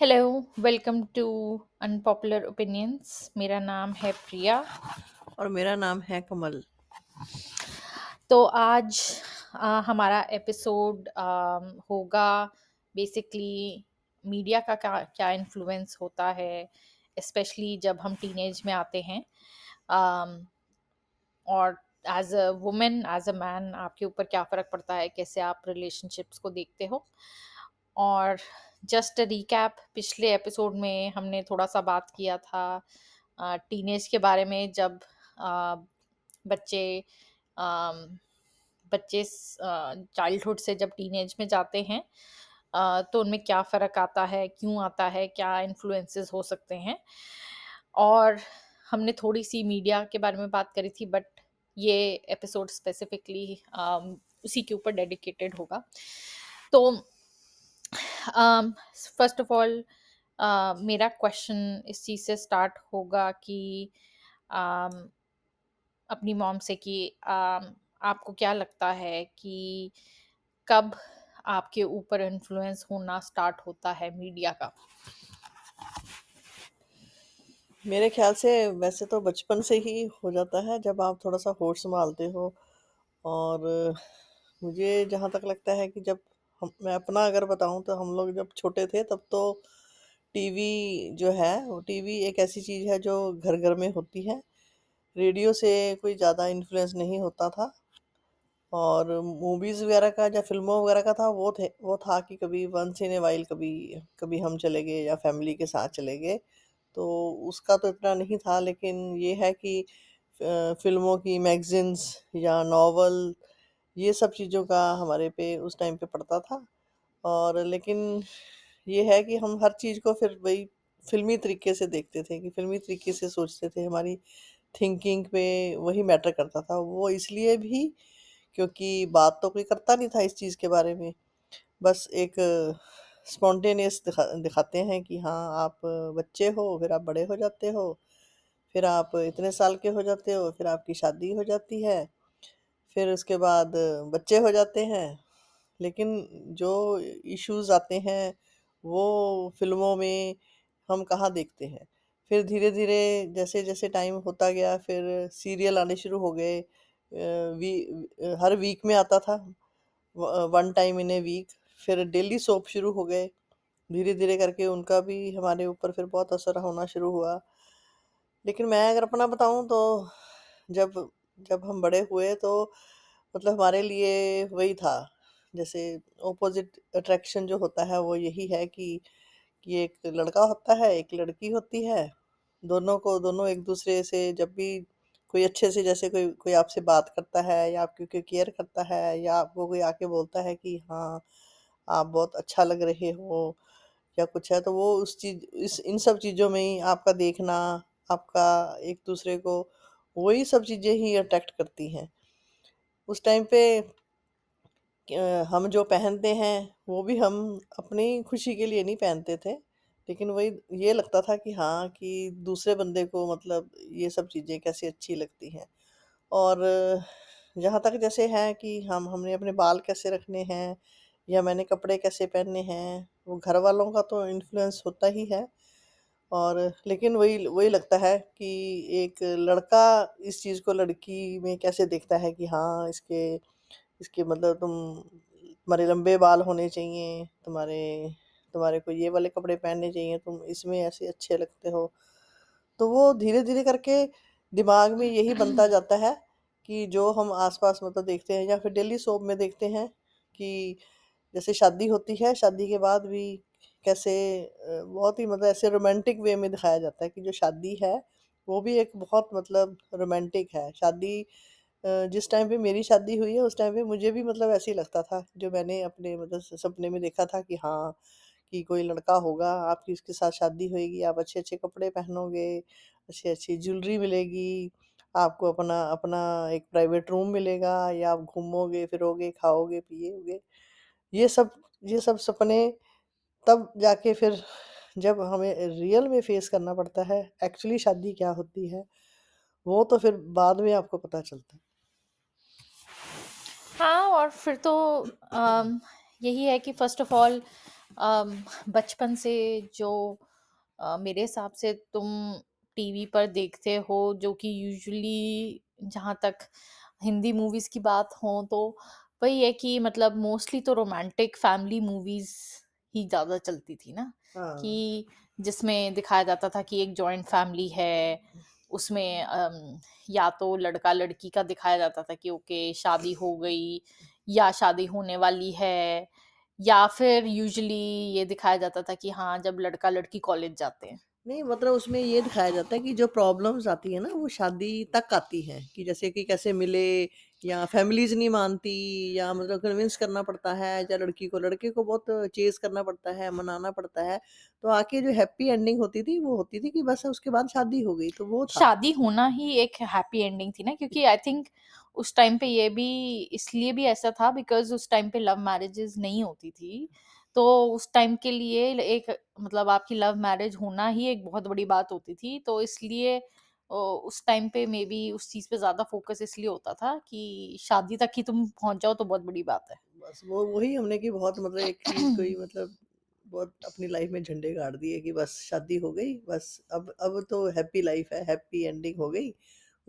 Hello welcome to unpopular opinions मेरा नाम है प्रिया। और मेरा नाम है कमल। तो आज आ, हमारा एपिसोड होगा बेसिकली मीडिया का क्या क्या इन्फ्लुएंस होता है स्पेशली जब हम टीनेज में आते हैं। um, और as a women as a man आपके ऊपर क्या फ़र्क पड़ता है कैसे आप रिलेशनशिप्स को देखते हो। और जस्ट रिकैप, पिछले एपिसोड में हमने थोड़ा सा बात किया था टीनेज के बारे में जब बच्चे बच्चे चाइल्डहुड से जब टीनेज में जाते हैं तो उनमें क्या फ़र्क आता है, क्यों आता है, क्या इन्फ्लुएंसेस हो सकते हैं। और हमने थोड़ी सी मीडिया के बारे में बात करी थी, बट ये एपिसोड स्पेसिफिकली उसी के ऊपर डेडिकेटेड होगा। तो फ़र्स्ट ऑफ़ ऑल मेरा क्वेश्चन इस चीज़ से स्टार्ट होगा कि um, अपनी मॉम से कि um, आपको क्या लगता है कि कब आपके ऊपर इन्फ्लुएंस होना स्टार्ट होता है मीडिया का? मेरे ख्याल से वैसे तो बचपन से ही हो जाता है जब आप थोड़ा सा होश संभालते हो और मुझे जहाँ तक लगता है कि जब हम मैं अपना अगर बताऊँ तो हम लोग जब छोटे थे तब तो टीवी जो है वो टीवी एक ऐसी चीज़ है जो घर घर में होती है। रेडियो से कोई ज़्यादा इन्फ्लुएंस नहीं होता था और मूवीज़ वगैरह का या फ़िल्मों वगैरह का था वो थे वो था कि कभी वंस इन ए वाइल कभी कभी हम चले गए या फैमिली के साथ चले गए। तो उसका तो इतना नहीं था लेकिन ये है कि अ, फ़िल्मों की मैगज़ीन्स या नॉवल ये सब चीज़ों का हमारे पे उस टाइम पे पड़ता था। और लेकिन ये है कि हम हर चीज़ को फिर वही फ़िल्मी तरीके से देखते थे कि फ़िल्मी तरीके से सोचते थे। हमारी थिंकिंग पे वही मैटर करता था। वो इसलिए भी क्योंकि बात तो कोई करता नहीं था इस चीज़ के बारे में। बस एक स्पॉन्टेनियस दिखा, दिखाते हैं कि हाँ आप बच्चे हो, फिर आप बड़े हो जाते हो, फिर आप इतने साल के हो जाते हो, फिर आपकी शादी हो जाती है। फिर उसके बाद बच्चे हो जाते हैं। लेकिन जो इश्यूज़ आते हैं, वो फ़िल्मों में हम कहाँ देखते हैं? फिर धीरे धीरे जैसे जैसे टाइम होता गया, फिर सीरियल आने शुरू हो गए। वी, हर वीक में आता था one time in a week. फिर डेली सोप शुरू हो गए। धीरे धीरे करके उनका भी हमारे ऊपर फिर बहुत असर होना शुरू हुआ। लेकिन मैं अगर अपना बताऊँ तो जब जब हम बड़े हुए तो मतलब हमारे लिए वही था। जैसे ऑपोजिट अट्रैक्शन जो होता है वो यही है कि कि एक लड़का होता है, एक लड़की होती है। दोनों को, दोनों एक दूसरे से जब भी कोई अच्छे से जैसे कोई कोई आपसे बात करता है या आपकी कोई केयर करता है या आपको कोई आके बोलता है कि हाँ आप बहुत अच्छा लग रहे हो या कुछ है तो वो उस चीज़, इस, इन सब चीज़ों में ही आपका देखना, आपका एक दूसरे को वही सब चीज़ें ही अट्रैक्ट करती हैं। उस टाइम पे हम जो पहनते हैं, वो भी हम अपनी खुशी के लिए नहीं पहनते थे, लेकिन वही ये लगता था कि हाँ कि दूसरे बंदे को मतलब ये सब चीज़ें कैसी अच्छी लगती हैं। और जहाँ तक जैसे है कि हम, हमने अपने बाल कैसे रखने हैं, या मैंने कपड़े कैसे पहनने हैं, वो घर वालों का तो इन्फ्लुएंस होता ही है और लेकिन वही वही लगता है कि एक लड़का इस चीज़ को लड़की में कैसे देखता है कि हाँ इसके इसके मतलब तुम तुम्हारे लंबे बाल होने चाहिए तुम्हारे तुम्हारे को ये वाले कपड़े पहनने चाहिए तुम इसमें ऐसे अच्छे लगते हो। तो वो धीरे धीरे करके दिमाग में यही बनता जाता है कि जो हम आसपास मतलब देखते हैं या फिर डेली सोप में देखते हैं कि जैसे शादी होती है शादी के बाद भी कैसे बहुत ही मतलब ऐसे रोमांटिक वे में दिखाया जाता है कि जो शादी है, वो भी एक बहुत मतलब रोमांटिक है। शादी जिस टाइम पे मेरी शादी हुई है, उस टाइम पे मुझे भी मतलब ऐसे ही लगता था, जो मैंने अपने मतलब सपने में देखा था कि हाँ कि कोई लड़का होगा, आपकी उसके साथ शादी होएगी, आप अच्छे अच्छे कपड़े पहनोगे अच्छी अच्छी ज्वेलरी मिलेगी, आपको अपना अपना एक प्राइवेट रूम मिलेगा, या आप घूमोगे, फिरोगे, खाओगे, पिएगे। ये सब ये सब सपने तब जाके फिर जब हमें रियल में फेस करना पड़ता है एक्चुअली शादी क्या होती है वो तो फिर बाद में आपको पता चलता है। हाँ और फिर तो यही है कि फ़र्स्ट ऑफ़ ऑल बचपन से जो अ, मेरे हिसाब से तुम टीवी पर देखते हो जो कि यूजुअली जहाँ तक हिंदी मूवीज़ की बात हो तो वही है कि मतलब मोस्टली तो रोमांटिक फैमिली मूवीज़ ही ज़्यादा चलती थी ना हाँ। कि जिसमें दिखाया जाता था कि एक जॉइंट फैमिली है उसमें अम, या तो लड़का-लड़की का दिखाया जाता था कि ओके शादी हो गई या शादी होने वाली है या फिर यूजुअली ये दिखाया जाता था कि हाँ, जब लड़का-लड़की कॉलेज जाते हैं। नहीं मतलब उसमें ये दिखाया जाता है कि जो प्रॉब्लम्स आती है ना वो शादी तक आती है कि जैसे कि कैसे मिले या फैमिलीज़ नहीं मानती या मतलब कन्विंस करना पड़ता है या लड़की को, लड़के को बहुत चेज करना पड़ता है, मनाना पड़ता है तो आके जो हैप्पी एंडिंग होती थी, वो होती थी कि बस उसके बाद शादी हो गई तो वो शादी होना ही एक हैप्पी एंडिंग थी ना, क्योंकि आई थिंक उस टाइम पे ये भी, इसलिए भी ऐसा था, बिकॉज़ उस टाइम पे लव मैरिजेज़ नहीं होती थी। तो उस टाइम के लिए एक मतलब आपकी लव मैरिज होना ही एक बहुत बड़ी बात होती थी। तो इसलिए उस टाइम पे मे बी उस चीज़ पे ज़्यादा फ़ोकस इसलिए होता था कि शादी तक ही तुम पहुँच जाओ तो बहुत बड़ी बात है। बस वो वही हमने की बहुत मतलब एक चीज़ कोई मतलब बहुत अपनी लाइफ में झंडे गाड़ दिए कि बस शादी हो गई बस अब अब तो हैप्पी लाइफ है हैप्पी एंडिंग हो गई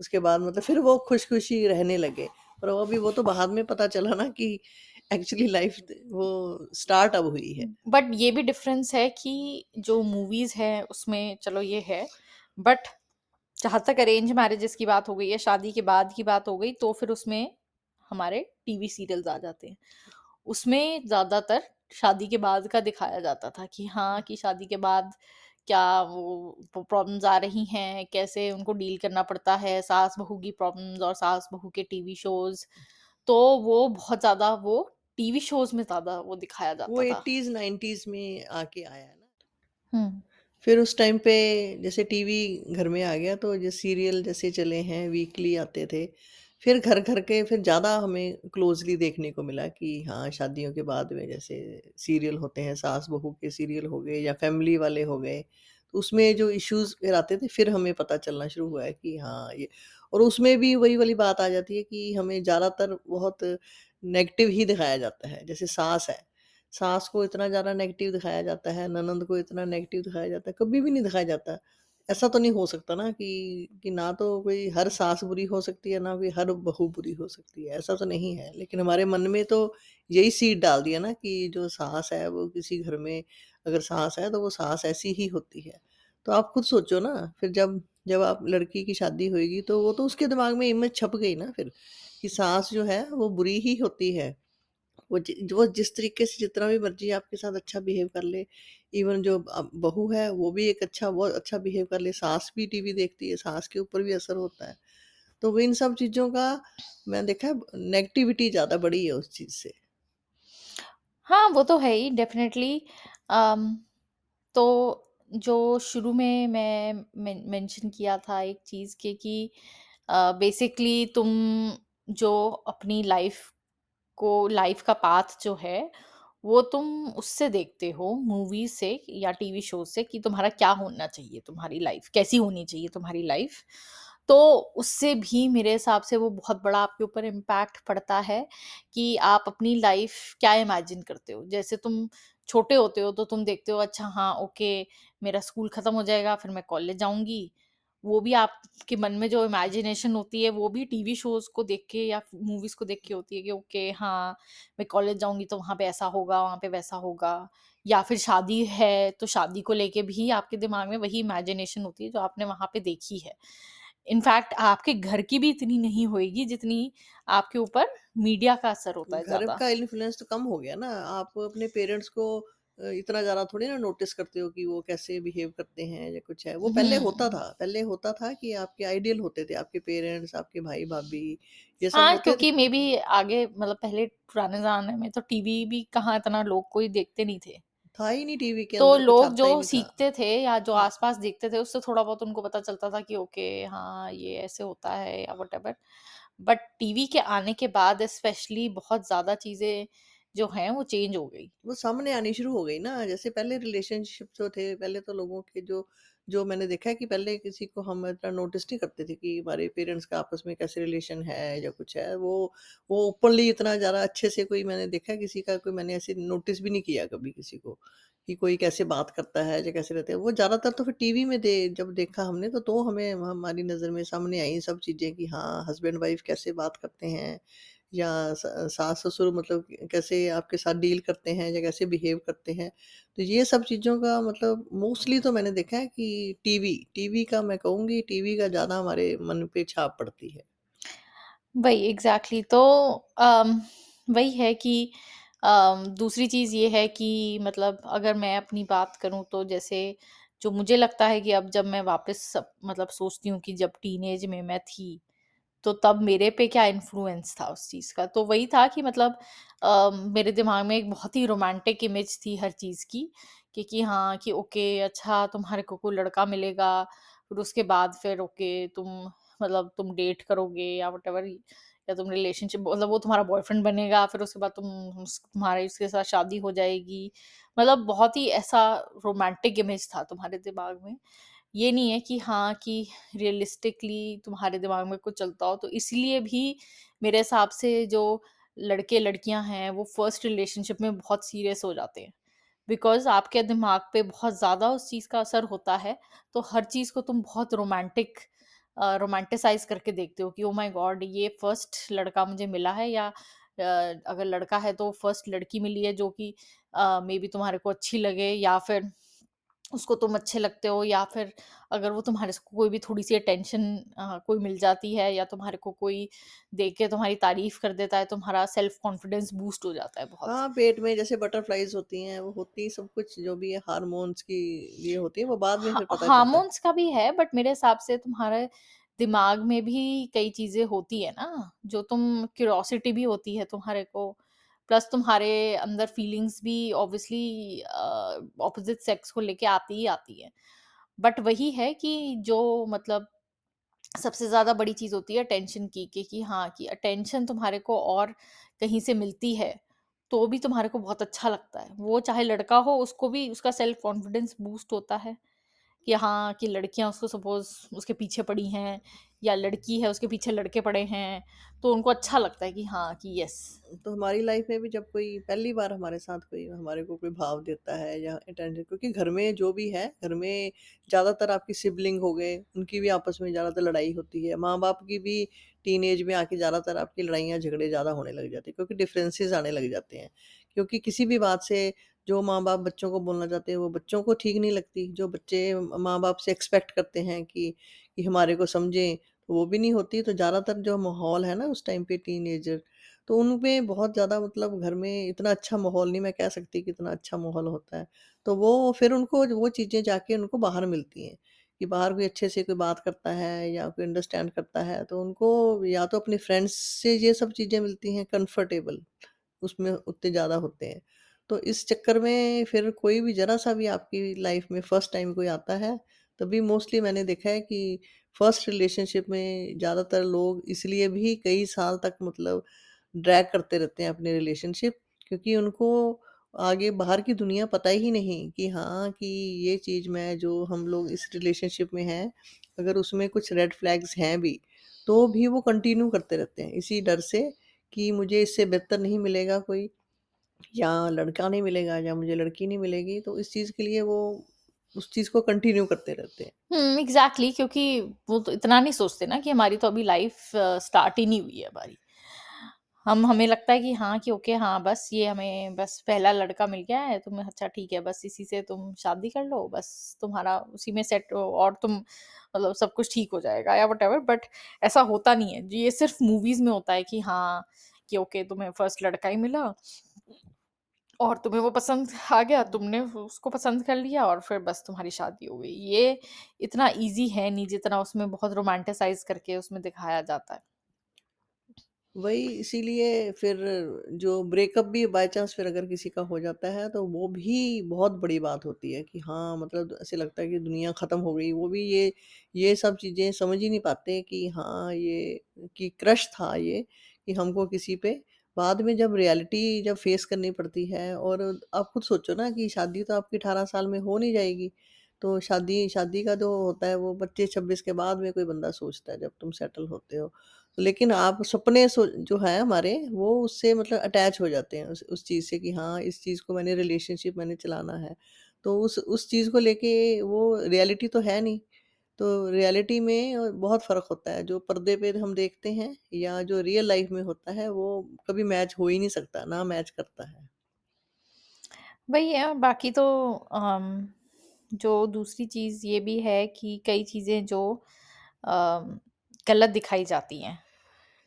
उसके बाद मतलब फिर वो खुश-खुशी रहने लगे। पर वो अभी वो तो बाद में पता चला ना कि एक्चुअली लाइफ वो स्टार्ट अब हुई है। बट ये भी डिफ़रेंस है कि जो मूवीज़ है उसमें चलो ये है, बट जहाँ तक अरेंज मैरेजेस की बात हो गई है, शादी के बाद की बात हो गई, तो फिर उसमें हमारे टीवी सीरियल्स आ जाते हैं। उसमें ज़्यादातर शादी के बाद का दिखाया जाता था कि हाँ, कि शादी के बाद क्या वो प्रॉब्लम्स आ रही हैं, कैसे उनको डील करना पड़ता है, सास-बहू की प्रॉब्लम्स और सास-बहू के टीवी शोज़। तो वो बहुत ज़्यादा वो टीवी शोज़ में ज़्यादा वो दिखाया वो जाता था। 80s 90s में आके आया है ना। हुँ। फिर उस टाइम पे जैसे टीवी घर में आ गया तो ये सीरियल जैसे चले हैं वीकली आते थे। फिर घर-घर के फिर ज़्यादा हमें क्लोज़ली देखने को मिला कि हाँ, शादियों के बाद में जैसे सीरियल होते हैं, सास-बहू के सीरियल हो गए या फैमिली वाले हो गए। तो उसमें जो इश्यूज़ फिर आते थे फिर हमें पता चलना शुरू हुआ है कि हाँ, ये और उसमें भी वही वाली बात आ जाती है कि हमें ज़्यादातर बहुत नेगेटिव ही दिखाया जाता है। जैसे सास है, सास को इतना ज़्यादा नेगेटिव दिखाया जाता है, ननंद को इतना नेगेटिव दिखाया जाता है, कभी भी नहीं दिखाया जाता। ऐसा तो नहीं हो सकता ना कि कि ना तो कोई हर सास बुरी हो सकती है, ना कोई हर बहू बुरी हो सकती है, ऐसा तो नहीं है। लेकिन हमारे मन में तो यही सीड डाल दिया ना कि जो सास है वो किसी घर में अगर सास है तो वो सास ऐसी ही होती है। तो आप खुद सोचो ना फिर जब जब आप लड़की की शादी होएगी तो वो तो उसके दिमाग में इमेज छप गई ना फिर, कि सास जो है वो बुरी ही होती है। वो जि वो जिस तरीके से जितना भी मर्ज़ी आपके साथ अच्छा बिहेव कर ले, इवन जो बहू है वो भी एक अच्छा बहुत अच्छा बिहेव कर ले, सास भी टीवी देखती है, सास के ऊपर भी असर होता है। तो वो इन सब चीज़ों का मैंने देखा है नेगेटिविटी ज़्यादा बढ़ी है उस चीज़ से। हाँ, वो तो है ही डेफ़िनेटली तो जो शुरू में मैं मेंशन किया था एक चीज़ के कि बेसिकली तुम जो अपनी लाइफ़ को लाइफ़ का पाथ जो है, वो तुम उससे देखते हो मूवी से या टीवी शो से कि तुम्हारा क्या होना चाहिए तुम्हारी लाइफ़, कैसी होनी चाहिए तुम्हारी लाइफ़। तो उससे भी मेरे हिसाब से वो बहुत बड़ा आपके ऊपर इम्पैक्ट पड़ता है कि आप अपनी लाइफ़ क्या इमेजिन करते हो। जैसे तुम छोटे होते हो तो तुम देखते हो अच्छा हाँ, ओके मेरा स्कूल खत्म हो जाएगा फिर मैं कॉलेज जाऊँगी। वो भी आपके मन में जो इमेजिनेशन होती है वो भी टीवी शोज़ को देख के या मूवीज़ को देख के होती है कि ओके हाँ, मैं कॉलेज जाऊँगी तो वहाँ पे ऐसा होगा, वहाँ पे वैसा होगा। या फिर शादी है तो शादी को लेके भी आपके दिमाग में वही इमेजिनेशन होती है जो आपने वहाँ पे देखी है। इनफैक्ट आपके घर की भी इतनी नहीं होएगी जितनी आपके ऊपर मीडिया का असर होता है घर ज़्यादा। का इन्फ्लुएंस तो कम हो गया ना, आप अपने पेरेंट्स को अ, इतना ज़्यादा थोड़ी ना नोटिस करते हो कि वो कैसे बिहेव करते हैं या कुछ है। वो पहले होता हुँ। था, पहले होता था कि आपके आइडियल होते थे, आपके पेरेंट्स, आपके भाई-भाभी ये सब हाँ, होते। क्योंकि मेबी आगे मतलब पहले पुराने ज़माने में तो टीवी भी कहाँ इतना लोग कोई देखते नहीं थे। था ही नहीं टीवी के तो अंदर कुछ लोग आता जो ही नहीं था। सीखते थे या जो हाँ। आस-पास देखते थे उससे थोड़ा बहुत उनको पता चलता था कि ओके हाँ, ये ऐसे होता है या व्हाटएवर। बट टीवी के आने के बाद स्पेशली बहुत ज़्यादा चीज़ें जो है वो चेंज हो गई। वो सामने आनी शुरू हो गई ना, जैसे पहले रिलेशनशिप जो थे, पहले तो लोगों के जो जो मैंने देखा है कि पहले किसी को हम इतना नोटिस नहीं करते थे कि हमारे पेरेंट्स का आपस में कैसे रिलेशन है या कुछ है। वो वो ओपनली इतना ज़्यादा अच्छे से कोई मैंने देखा है किसी का कोई मैंने ऐसे नोटिस भी नहीं किया कभी किसी को, कि कोई कैसे बात करता है या कैसे रहते हैं। वो ज़्यादातर तो फिर टीवी में दे जब देखा हमने तो तो हमें हमारी नज़र में सामने आई सब चीज़ें कि हाँ, हस्बैंड-वाइफ कैसे बात करते हैं या स सास-ससुर मतलब कैसे आपके साथ डील करते हैं या कैसे बिहेव करते हैं। तो ये सब चीज़ों का मतलब मोस्टली तो मैंने देखा है कि टीवी टीवी का मैं कहूँगी टीवी का ज़्यादा हमारे मन पे छाप पड़ती है। वही एग्ज़ैक्टली तो वही है कि अम, दूसरी चीज़ ये है कि मतलब अगर मैं अपनी बात करूँ तो जैसे जो मुझे लगता है कि अब जब मैं वापस मतलब सोचती हूँ कि जब टीनेज में मैं थी, तो तब मेरे पे क्या इन्फ्लुएंस था उस चीज़ का। तो वही था कि मतलब अ, मेरे दिमाग में एक बहुत ही रोमांटिक इमेज थी हर चीज़ की, कि कि हाँ, कि ओके अच्छा तुम्हारे को कोई लड़का मिलेगा, फिर उसके बाद फिर ओके तुम मतलब तुम डेट करोगे या व्हाटएवर या तुम रिलेशनशिप मतलब वो तुम्हारा बॉयफ्रेंड बनेगा, फिर उसके बाद तुम तुम्हारी उसके साथ शादी हो जाएगी। मतलब बहुत ही ऐसा रोमांटिक इमेज था तुम्हारे दिमाग में। ये नहीं है कि हाँ, कि रियलिस्टिकली तुम्हारे दिमाग में कुछ चलता हो, तो इसलिए भी मेरे हिसाब से जो लड़के-लड़कियाँ हैं, वो फ़र्स्ट रिलेशनशिप में बहुत सीरियस हो जाते हैं। बिकॉज़ आपके दिमाग पे बहुत ज़्यादा उस चीज़ का असर होता है, तो हर चीज़ को तुम बहुत रोमांटिक अ, रोमांटिसाइज़ करके देखते हो कि ओह माय गॉड! ये फ़र्स्ट लड़का मुझे मिला है या अ, अगर लड़का है तो फ़र्स्ट लड़की मिली है जो कि अ, मेबी तुम्हारे को अच्छी लगे या फिर उसको तुम अच्छे लगते हो या फिर अगर वो तुम्हारे से कोई भी थोड़ी-सी अटेंशन कोई मिल जाती है या तुम्हारे को कोई देख के तुम्हारी तारीफ़ कर देता है, तुम्हारा सेल्फ कॉन्फिडेंस बूस्ट हो जाता है बहुत। हाँ, पेट में जैसे बटरफ्लाइज़ होती हैं, वो होती है सब कुछ जो भी है हार्मोन्स की लिए होती है, वो बाद में हा फिर पता चलता है। हार्मोन्स का भी है बट मेरे हिसाब से तुम्हारे दिमाग में भी कई चीज़ें होती है ना, जो तुम क्यूरोसिटी भी होती है तुम्हारे को, प्लस तुम्हारे अंदर फीलिंग्स भी ऑब्वियसली ऑपोज़िट सेक्स को लेके आती ही आती है। बट वही है कि जो मतलब सबसे ज़्यादा बड़ी चीज़ होती है अटेंशन की, कि कि हाँ, कि अटेंशन तुम्हारे को और कहीं से मिलती है, तो भी तुम्हारे को बहुत अच्छा लगता है। वो चाहे लड़का हो, उसको भी उसका सेल्फ कॉन्फिडेंस बूस्ट होता है। कि हाँ, कि लड़कियाँ उसको सपोज़ उसके पीछे पड़ी हैं या लड़की है उसके पीछे लड़के पड़े हैं, तो उनको अच्छा लगता है कि हाँ, कि यस तो हमारी लाइफ में भी जब कोई पहली बार हमारे साथ कोई हमारे को कोई भाव देता है या अटेंशन क्योंकि घर में जो भी है, घर में ज़्यादातर आपकी सिबलिंग हो गए, उनकी भी आपस में ज़्यादातर लड़ाई होती है। माँ-बाप की भी टीनेज में आके ज़्यादातर आपकी लड़ाइयाँ झगड़े ज़्यादा होने लग जाते हैं क्योंकि डिफरेंसेस आने लग जाते हैं। क्योंकि किसी भी बात से जो माँ-बाप बच्चों को बोलना चाहते हैं, वो बच्चों को ठीक नहीं लगती। जो बच्चे माँ-बाप से एक्सपेक्ट करते हैं कि कि हमारे को समझें, तो वो भी नहीं होती। तो ज़्यादातर जो माहौल है ना उस टाइम पे टीनेजर तो उन उनमें बहुत ज़्यादा मतलब घर में इतना अच्छा माहौल नहीं मैं कह सकती कि इतना अच्छा माहौल होता है। तो वो फिर उनको वो चीज़ें जाके उनको बाहर मिलती हैं, कि बाहर कोई अच्छे से कोई बात करता है या कोई अंडरस्टैंड करता है, तो उनको या तो अपने फ्रेंड्स से ये सब चीज़ें मिलती हैं कंफर्टेबल, उसमें उतने ज़्यादा होते हैं। तो इस चक्कर में फिर कोई भी ज़रा-सा भी आपकी लाइफ़ में फ़र्स्ट टाइम कोई आता है, तभी मोस्टली मैंने देखा है कि फ़र्स्ट रिलेशनशिप में ज़्यादातर लोग इसलिए भी कई साल तक मतलब ड्रैग करते रहते हैं अपने रिलेशनशिप क्योंकि उनको आगे बाहर की दुनिया पता ही नहीं कि हाँ, कि ये चीज़ मैं जो हम लोग इस रिलेशनशिप में हैं, अगर उसमें कुछ रेड फ्लैग्स हैं भी, तो भी वो कंटिन्यू करते रहते हैं इसी डर से कि मुझे इससे बेहतर नहीं मिलेगा कोई या लड़का नहीं मिलेगा या मुझे लड़की नहीं मिलेगी, तो इस चीज़ के लिए वो उस चीज़ को कंटिन्यू करते रहते हैं। हुँ, एग्ज़ैक्टली क्योंकि वो तो इतना नहीं सोचते ना कि हमारी तो अभी लाइफ़ स्टार्ट ही नहीं हुई है हमारी। हम हमें लगता है कि हाँ, कि ओके हाँ, बस ये हमें बस पहला लड़का मिल गया है, तुम्हें अच्छा ठीक है, बस इसी से तुम शादी कर लो, बस तुम्हारा उसी में सेट हो और तुम मतलब सब कुछ ठीक हो जाएगा या व्हाटएवर बट ऐसा होता नहीं है। ये सिर्फ़ मूवीज़ में होता है कि हाँ, कि ओके तुम्हें फ़र्स्ट लड़का ही मिला और तुम्हें वो पसंद आ गया, तुमने उसको पसंद कर लिया और फिर बस तुम्हारी शादी हो गई। ये इतना ईज़ी है नहीं जितना उसमें बहुत रोमांटिसाइज़ करके उसमें दिखाया जाता है। वही इसीलिए फिर जो ब्रेकअप भी बाय चांस फिर अगर किसी का हो जाता है तो वो भी बहुत बड़ी बात होती है कि हाँ मतलब ऐसे लगता है कि दुनिया ख़त्म हो गई। वो भी ये ये सब चीज़ें समझ ही नहीं पाते कि हाँ ये कि क्रश था ये, कि हमको किसी पे। बाद में जब रियलिटी जब फेस करनी पड़ती है और आप खुद सोचो ना कि शादी तो आपकी 18 साल में हो नहीं जाएगी। तो शादी शादी का जो होता है वो 25-26 के बाद में कोई बंदा सोचता है जब तुम सेटल होते हो। लेकिन आप सपने जो हैं हमारे वो उससे मतलब अटैच हो जाते हैं उस उस चीज़ से कि हाँ, इस चीज़ को मैंने रिलेशनशिप मैंने चलाना है। तो उस उस चीज़ को लेके वो रियलिटी तो है नहीं। तो रियलिटी में बहुत फ़र्क होता है। जो पर्दे पे हम देखते हैं या जो रियल लाइफ़ में होता है वो कभी मैच हो ही नहीं सकता, ना मैच करता है। वही है बाकी तो जो दूसरी चीज़ ये भी है कि कई चीज़ें जो अम, गलत दिखाई जाती हैं,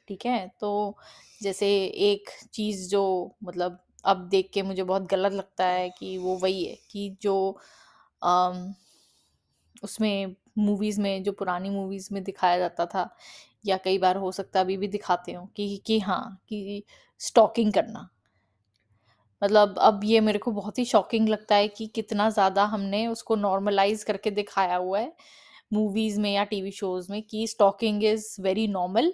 ठीक है? तो जैसे एक चीज़ जो मतलब अब देख के मुझे बहुत गलत लगता है कि वो वही है कि जो अम, उसमें मूवीज़ में जो पुरानी मूवीज़ में दिखाया जाता था या कई बार हो सकता है अभी भी दिखाते हों कि कि हाँ, कि स्टॉकिंग करना। मतलब अब ये मेरे को बहुत ही शॉकिंग लगता है कि कितना ज़्यादा हमने उसको नॉर्मलाइज़ करके दिखाया हुआ है, मूवीज़ में या टीवी शोज़ में कि स्टॉकिंग इज़ वेरी नॉर्मल।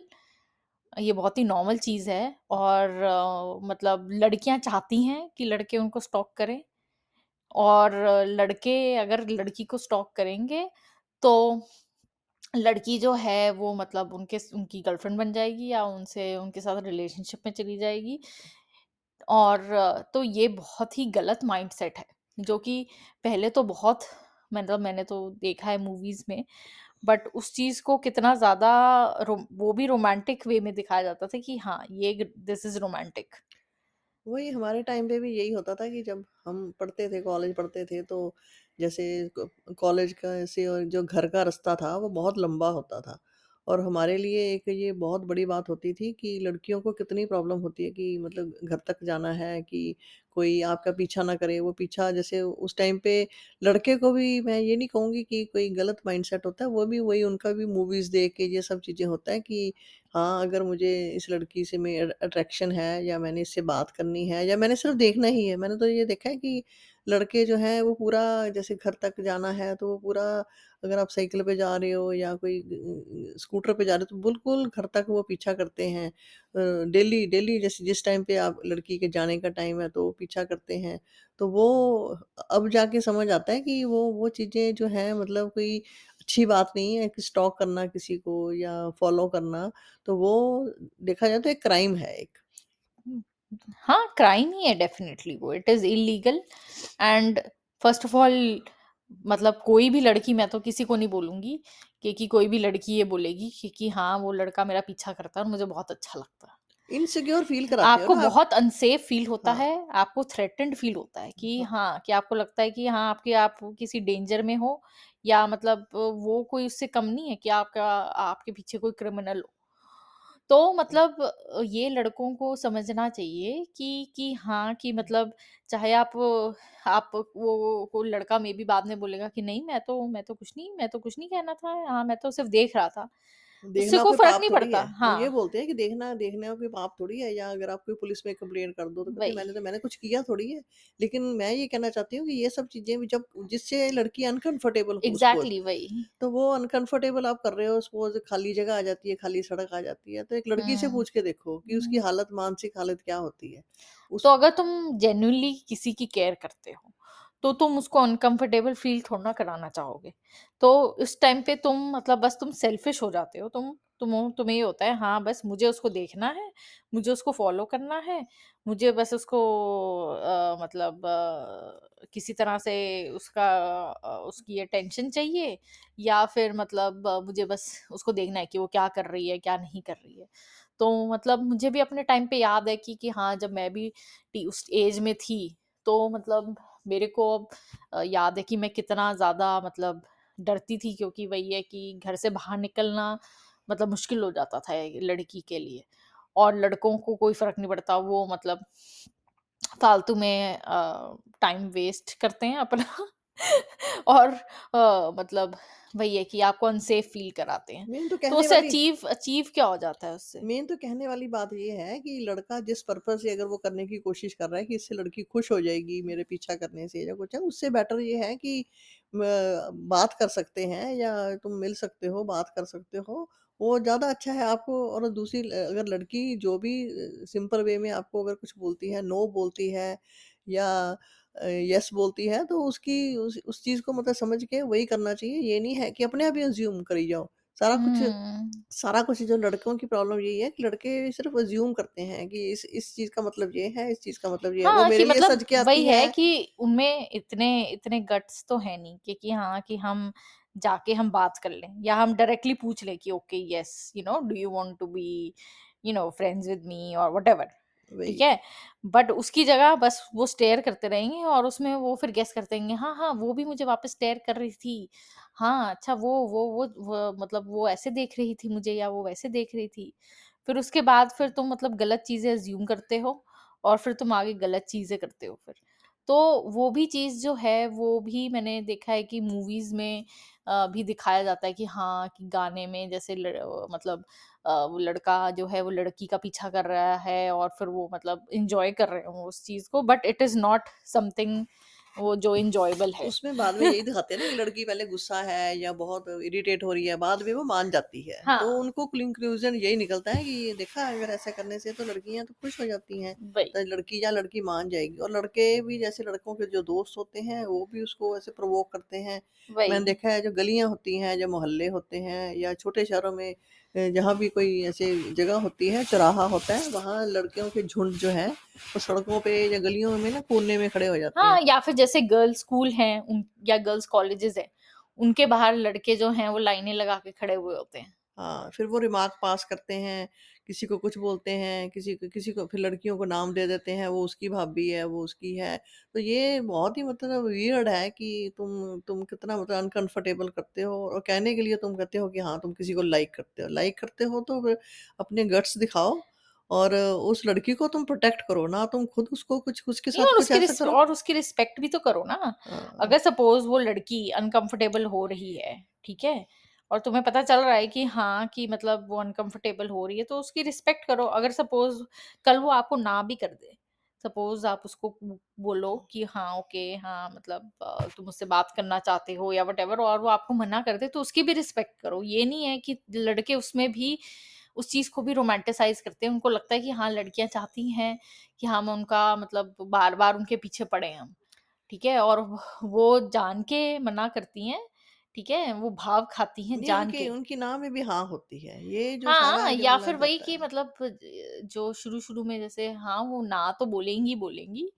ये बहुत ही नॉर्मल चीज़ है और अ, मतलब लड़कियाँ चाहती हैं कि लड़के उनको स्टॉक करें और लड़के अगर लड़की को स्टॉक करेंगे, तो लड़की जो है वो मतलब उनके उनकी गर्लफ्रेंड बन जाएगी या उनसे उनके साथ रिलेशनशिप में चली जाएगी। और तो ये बहुत ही गलत माइंडसेट है, जो कि पहले तो बहुत मतलब मैंने तो देखा है मूवीज़ में, बट उस चीज़ को कितना ज़्यादा वो भी रोमांटिक वे में दिखाया जाता था कि हाँ, ये दिस इज़ रोमांटिक। वही हमारे टाइम पे भी यही होता था कि जब हम पढ़ते थे, कॉलेज पढ़ते थे तो जैसे कॉलेज का ऐसे और जो घर का रास्ता था वो बहुत लंबा होता था। और हमारे लिए एक ये बहुत बड़ी बात होती थी कि लड़कियों को कितनी प्रॉब्लम होती है कि मतलब घर तक जाना है कि कोई आपका पीछा ना करे। वो पीछा जैसे उस टाइम पे लड़के को भी मैं ये नहीं कहूँगी कि कोई गलत माइंडसेट होता है, वो भी वही उनका भी मूवीज़ देख के ये सब चीज़ें होता है कि हाँ, अगर मुझे इस लड़की से में अट्रैक्शन है या मैंने इससे बात करनी है या मैंने सिर्फ़ देखना ही है। मैंने तो ये देखा है कि लड़के जो हैं वो पूरा जैसे घर तक जाना है तो वो पूरा अगर आप साइकिल पे जा रहे हो या कोई स्कूटर पे जा रहे हो तो बिल्कुल घर तक वो पीछा करते हैं। डेली डेली जैसे जिस टाइम पे आप लड़की के जाने का टाइम है तो वो पीछा करते हैं। तो वो अब जाके समझ आता है कि वो वो चीज़ें जो हैं मतलब कोई अच्छी बात नहीं है कि स्टॉक करना किसी को या फ़ॉलो करना, तो वो देखा जाए तो एक क्राइम है एक। हुँ, हाँ, क्राइम ही है डेफ़िनिटली वो, it is illegal and first of all मतलब कोई भी लड़की मैं तो किसी को नहीं बोलूँगी कि कि कोई भी लड़की ये बोलेगी कि कि हाँ, वो लड़का मेरा पीछा करता है और मुझे बहुत अच्छा लगता है। इनसिक्योर फ़ील कराते हो आपको ना आप। बहुत अनसेफ फ़ील होता हाँ, है, आपको थ्रेटन्ड फ़ील होता है कि हाँ। हाँ, कि आपको लगता है कि हाँ, आपके आप किसी डेंजर में हो या मतलब वो कोई उससे कम नहीं है कि आपका आपके पीछे कोई क्रिमिनल हो। तो मतलब ये लड़कों को समझना चाहिए कि कि हाँ, कि मतलब चाहे आप आप वो वो लड़का मे भी बाद में बोलेगा कि नहीं मैं तो मैं तो कुछ नहीं मैं तो कुछ नहीं कहना था, हाँ, मैं तो सिर्फ़ देख रहा था। उससे देखना कोई कोई फ़र्क पाप नहीं थोड़ी पड़ता। है। वो ये हाँ, बोलते हैं कि देखना देखने का कोई पाप थोड़ी है या अगर आप कोई पुलिस में कंप्लेंट कर दो तो कहते हैं वही। मैंने तो मैंने कुछ किया थोड़ी है। लेकिन मैं ये कहना चाहती हूँ कि ये सब चीज़ें भी जब जिससे लड़की अनकंफर्टेबल हो सपोज़ एग्ज़ैक्टली वही। तो वो अनकंफर्टेबल आप कर रहे हो सपोज़ खाली जगह आ जाती है, खाली सड़क आ जाती है, तो एक लड़की से हुँ, पूछ के देखो कि उसकी हुँ। हालत मानसिक हालत क्या होती है? तो अगर तुम जेन्युइनली किसी की केयर करते हो, तो तुम उसको अनकंफर्टेबल फ़ील थोड़ा ना कराना चाहोगे। तो उस टाइम पे तुम मतलब बस तुम सेल्फिश हो जाते हो, तुम तुम तुम्हें ये होता है हाँ, बस मुझे उसको देखना है, मुझे उसको फ़ॉलो करना है, मुझे बस उसको अ, मतलब अ, किसी तरह से उसका अ, उसकी अटेंशन चाहिए या फिर मतलब मुझे बस उसको देखना है कि वो क्या कर रही है, क्या नहीं कर रही है। तो मतलब मुझे भी अपने टाइम पे याद है कि कि हाँ, जब मैं भी उस एज में थी, तो मतलब मेरे को अब याद है कि मैं कितना ज़्यादा मतलब डरती थी क्योंकि वही है कि घर से बाहर निकलना मतलब मुश्किल हो जाता था लड़की के लिए। और लड़कों को कोई फ़र्क नहीं पड़ता, वो मतलब फालतू में टाइम वेस्ट करते हैं अपना। और अ, मतलब वही है कि आपको अनसेफ फ़ील कराते हैं। मेन तो तो कहने उससे वाली अचीव अचीव क्या हो जाता है उससे? मेन तो कहने वाली बात ये है कि लड़का जिस पर्पज़ से अगर वो करने की कोशिश कर रहा है कि इससे लड़की खुश हो जाएगी मेरे पीछा करने से या कुछ है, उससे बेटर ये है कि बात कर सकते हैं या तुम मिल सकते हो, बात कर सकते हो, वो ज़्यादा अच्छा है आपको और दूसरी ल अगर लड़की जो भी सिंपल वे में आपको अगर कुछ बोलती है, नो बोलती है या अ, येस बोलती है तो उसकी उस उस चीज़ को मतलब समझ के वही करना चाहिए। ये नहीं है कि अपने आप ही अज़्यूम करी जाओ। सारा कुछ हुँ। सारा कुछ जो लड़कों की प्रॉब्लम यही है कि लड़के सिर्फ़ अज़्यूम करते हैं कि इस इस चीज़ का मतलब ये है, इस चीज़ का मतलब ये है। वो हाँ, कि मेरे लिए मतलब सच के वही आती है है कि उनमें इतने इतने गट्स तो है नहीं कि कि हाँ, कि हम जाके हम बात कर लें या हम डायरेक्टली पूछ लें कि okay yes, you know, do you want to be, you know, friends with me और व्हाटएवर, ठीक। है? बट उसकी जगह बस वो स्टेयर करते रहेंगे और उसमें वो फिर गेस करते रहेंगे, हाँ, हाँ, वो भी मुझे वापस स्टेयर कर रही थी। हाँ, अच्छा वो वो वो वो मतलब वो ऐसे देख रही थी मुझे या वो वैसे देख रही थी। फिर उसके बाद फिर तुम मतलब गलत चीज़ें अज़्यूम करते हो और फिर तुम आगे गलत चीज़ें करते हो फिर। तो वो भी चीज़ जो है, वो भी मैंने देखा है कि मूवीज़ में भी दिखाया जाता है कि हाँ, कि गाने में जैसे लड़ मतलब वो लड़का जो है वो लड़की का पीछा कर रहा है और फिर वो मतलब इंजॉय कर रहे हों उस चीज़ को but it is not something वो जो एन्जॉयबल है। उसमें बाद में यही दिखाते हैं ना कि लड़की पहले गुस्सा है या बहुत इरिटेट हो रही है, बाद में वो मान जाती है। हाँ तो उनको कंक्लूज़न यही निकलता है कि ये देखा अगर ऐसा करने से तो लड़कियाँ तो खुश हो जाती हैं, वही, तो लड़की या लड़की मान जाएगी और लड़के भी जैसे लड़कों के जो दोस्त होते हैं, वो भी उसको ऐसे प्रोवोक करते हैं। मैंने देखा है जो गलियाँ होती हैं, जो मोहल्ले होते हैं या छोटे शहरों में जहाँ भी कोई ऐसे जगह होती है, चौराहा होता है, वहाँ लड़कियों के झुंड जो है, वो सड़कों पे या गलियों में ना कोने में खड़े हो जाते हैं। हाँ, या फिर जैसे गर्ल्स स्कूल हैं या गर्ल्स कॉलेजेस हैं, उनके बाहर लड़के जो हैं वो लाइनें लगा के खड़े हुए होते हैं। हाँ, फिर वो रिमार्क पास करते हैं, किसी को कुछ बोलते हैं, किसी को किसी को फिर लड़कियों को नाम दे देते हैं, वो उसकी भाभी है, वो उसकी है। तो ये बहुत ही मतलब वियर्ड है कि तुम तुम कितना मतलब अनकम्फर्टेबल करते हो और कहने के लिए तुम कहते हो कि हाँ, तुम किसी को लाइक करते हो। लाइक करते हो तो फिर अपने गट्स दिखाओ और उस लड़की को तुम प्रोटेक्ट करो, ना तुम खुद उसको कुछ उसके नहीं साथ और कुछ उसकी ऐसा रिस करो और उसकी रिस्पेक्ट भी तो करो ना। हाँ, अगर सपोज़ वो लड़की अनकंफर्टेबल हो रही है, ठीक है? और तुम्हें पता चल रहा है कि हाँ, कि मतलब वो अनकम्फ़र्टेबल हो रही है, तो उसकी रिस्पेक्ट करो। अगर सपोज़ कल वो आपको ना भी कर दे, सपोज़ आप उसको बोलो कि हाँ, ओके, हाँ, मतलब तुम मुझसे बात करना चाहते हो या व्हाटएवर और वो आपको मना कर दे, तो उसकी भी रिस्पेक्ट करो। ये नहीं है कि लड़के उसमें भी उस चीज़ को भी रोमांटिसाइज़ करते हैं। उनको लगता है कि हाँ, लड़कियाँ चाहती हैं कि हम उनका मतलब बार-बार उनके पीछे पड़े हम, ठीक है? और वो जान के मना करती हैं, ठीक है? वो भाव खाती हैं नहीं जान उनकी के। उनकी ना में भी हाँ होती है। ये जो सारा हाँ, या बोला फिर वही जाता कि है। मतलब ज जो शुरू-शुरू में जैसे हाँ, वो ना तो बोलेंगी ही बोलेंगी,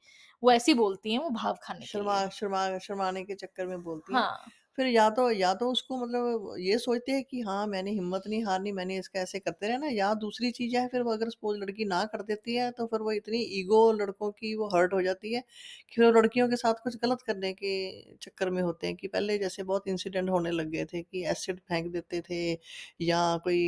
वो ऐसी ही बोलती हैं वो भाव खाने के शर्मा शर्मा शर्माने के चक्कर में बोलती हैं। हाँ। फिर या तो या तो उसको मतलब ये सोचते हैं कि हाँ, मैंने हिम्मत नहीं हारनी, मैंने इसका ऐसे करते रहना या दूसरी चीज़ है फिर वो अगर सपोज़ लड़की ना कर देती है, तो फिर वो इतनी ईगो लड़कों की वो हर्ट हो जाती है, कि फिर वो लड़कियों के साथ कुछ गलत करने के चक्कर में होते हैं कि पहले जैसे बहुत इंसिडेंट होने लग गए थे कि एसिड फेंक देते थे या कोई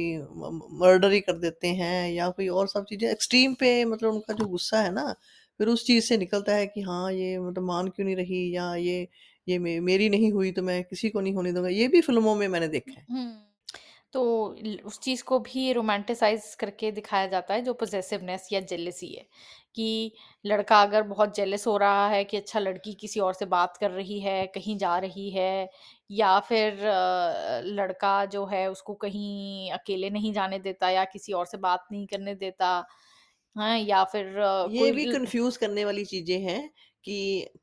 मर्डर ही कर देते हैं या कोई और सब चीज़ें। एक्सट्रीम पे मतलब उनका जो गुस्सा है ना, फिर उस चीज़ से निकलता है कि हाँ, ये मतलब मान क्यों नहीं रही या ये ये मे मेरी नहीं हुई तो मैं किसी को नहीं होने दूँगा। ये भी फ़िल्मों में मैंने देखा है। हुँ। तो ल उस चीज़ को भी रोमांटिसाइज़ करके दिखाया जाता है जो पॉसेसिवनेस या जेलसी है, कि लड़का अगर बहुत जेलस हो रहा है कि अच्छा लड़की किसी और से बात कर रही है, कहीं जा रही है या फिर अ, लड़का जो है उसको कहीं अकेले नहीं जाने देता या किसी और से बात नहीं करने देता, हाँ, या फिर अ, ये कोई भी ल कन्फ्यूज़ करने वाली चीज़ें हैं कि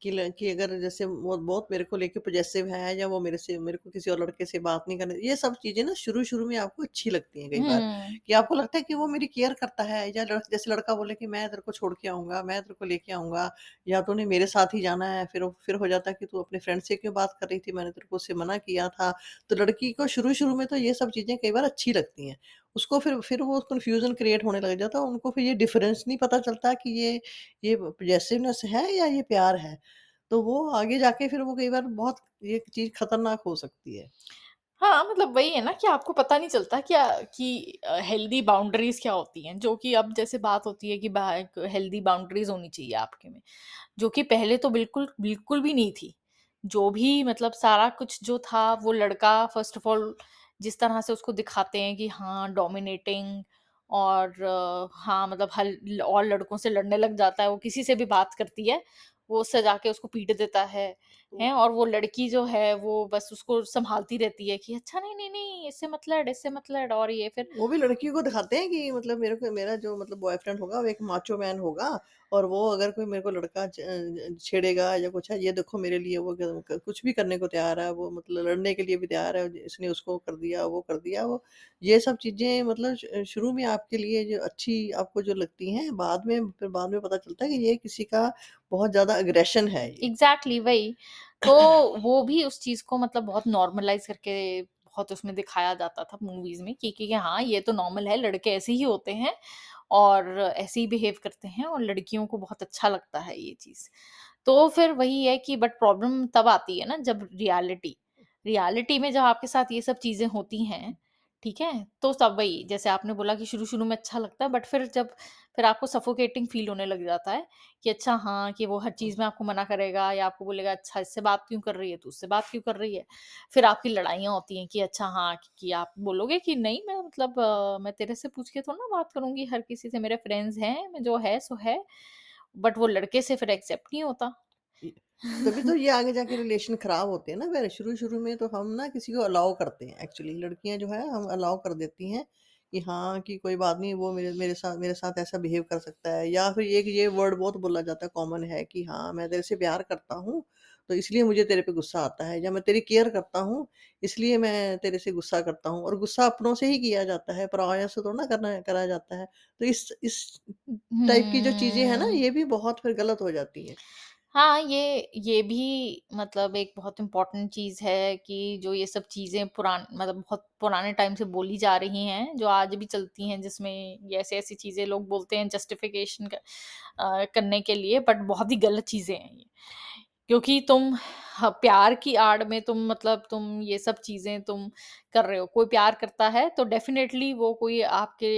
कि ल कि अगर जैसे वो बहुत मेरे को लेके पॉसेसिव है या वो मेरे से मेरे को किसी और लड़के से बात नहीं करने ये सब चीज़ें ना शुरू-शुरू में आपको अच्छी लगती हैं कई बार, हुँ, कि आपको लगता है कि वो मेरी केयर करता है या लड़ जैसे लड़का बोले कि मैं तेरे को छोड़ के आऊँगा, मैं तेरे को लेके आऊँगा या तूने मेरे साथ ही जाना है, फिर फिर हो जाता है कि तू अपने फ्रेंड से क्यों बात कर रही थी, मैंने तेरे को उससे मना किया था। तो लड़की को शुरू-शुरू में तो ये सब चीज़ें कई बार अच्छी लगती हैं। उसको फिर फिर वो कन्फ्यूज़न क्रिएट होने लग जाता है, उनको फिर ये डिफ़रेंस नहीं पता चलता कि ये ये पॉसेसिवनेस है या ये प्यार है। तो वो आगे जाके फिर वो कई बार बहुत ये चीज़ खतरनाक हो सकती है। हाँ, मतलब वही है ना कि आपको पता नहीं चलता क्या कि हेल्दी बाउंड्रीज़ क्या होती हैं, जो कि अब जैसे बात होती है कि हेल्दी बाउंड्रीज़ होनी चाहिए आपके में, जो कि पहले तो बिल्कुल बिल्कुल भी नहीं थी। जो भी मतलब सारा कुछ जो था वो लड़का फ़र्स्ट ऑफ़ ऑल जिस तरह से उसको दिखाते हैं कि हाँ, डोमिनेटिंग और अ, हाँ, मतलब हल और लड़कों से लड़ने लग जाता है, वो किसी से भी बात करती है, वो उससे जाके उसको पीट देता है। हैं और वो लड़की जो है वो बस उसको सँभालती रहती है कि अच्छा नहीं, नहीं, नहीं इससे मत लड़, इससे मत लड़ और ये फिर वो भी लड़की को दिखाते हैं कि मतलब मेरे को मेरा जो मतलब बॉयफ्रेंड होगा वो एक माचो मैन होगा और वो अगर कोई मेरे को लड़का च छेड़ेगा या कुछ है, ये देखो मेरे लिए वो क क कुछ भी करने को तैयार है, वो मतलब लड़ने के लिए भी तैयार है, इसने उसको कर दिया, वो कर दिया, वो ये सब चीज़ें मतलब श शुरू में आपके लिए जो अच्छी आपको जो लगती हैं, बाद में फिर बाद में पता चलता है कि ये किसी का बहुत ज़्यादा एग्रेशन है ये। एग्ज़ैक्टली वही। तो वो भी उस चीज़ को मतलब बहुत नॉर्मलाइज़ करके बहुत उसमें दिखाया जाता था मूवीज़ में कि कि हाँ, ये तो नॉर्मल है, लड़के ऐसे ही होते हैं और ऐसे ही बिहेव करते हैं और लड़कियों को बहुत अच्छा लगता है ये चीज़। तो फिर वही है कि बट प्रॉब्लम तब आती है ना जब रियलिटी रियलिटी में जब आपके साथ ये सब चीज़ें होती हैं, ठीक है? तो सब वही जैसे आपने बोला कि शुरू-शुरू में अच्छा लगता है बट फिर जब फिर आपको सफोकेटिंग फ़ील होने लग जाता है कि अच्छा हाँ, कि वो हर चीज़ में आपको मना करेगा या आपको बोलेगा अच्छा इससे बात क्यों कर रही है तू, उससे बात क्यों कर रही है? फिर आपकी लड़ाइयाँ होती हैं कि अच्छा हाँ, कि आप बोलोगे कि नहीं मैं मतलब मैं तेरे से पूछ के थोड़ी ना बात करूँगी हर किसी से मेरे फ्रेंड्स हैं, जो है सो है। बट वो लड़के से फिर एक्सेप्ट नहीं होता। तभी तो ये आगे जाके रिलेशन खराब होते हैं ना फिर शुरू-शुरू में तो हम ना किसी को अलाउ करते हैं। एक्चुअली लड़कियाँ जो है हम अलाउ कर देती हैं कि हाँ, कि कोई बात नहीं वो मेरे मेरे साथ मेरे साथ ऐसा बिहेव कर सकता है। या फिर एक ये वर्ड बहुत बोला जाता है कॉमन है कि हाँ, मैं तेरे से प्यार करता हूँ, तो इसलिए मुझे तेरे पे गुस्सा आता है। या मैं तेरी केयर करता हूँ, इसलिए मैं तेरे से गुस्सा करता हूँ। और गुस्सा अपनों से ही किया जाता है, परायों से थोड़ी ना करना करा जाता है। तो इस इस टाइप की जो चीज़ें हैं ना, ये भी बहुत फिर गलत हो जाती हैं। हाँ, ये ये भी मतलब एक बहुत इम्पोर्टेंट चीज़ है कि जो ये सब चीज़ें पुरान मतलब बहुत पुराने टाइम से बोली जा रही हैं, जो आज भी चलती हैं, जिसमें ये ऐसी-ऐसी चीज़ें लोग बोलते हैं जस्टिफ़िकेशन क अ, करने के लिए बट बहुत ही गलत चीज़ें हैं ये। क्योंकि तुम ह प्यार की आड़ में तुम मतलब तुम ये सब चीज़ें तुम कर रहे हो। कोई प्यार करता है तो डेफ़िनेटली वो कोई आपके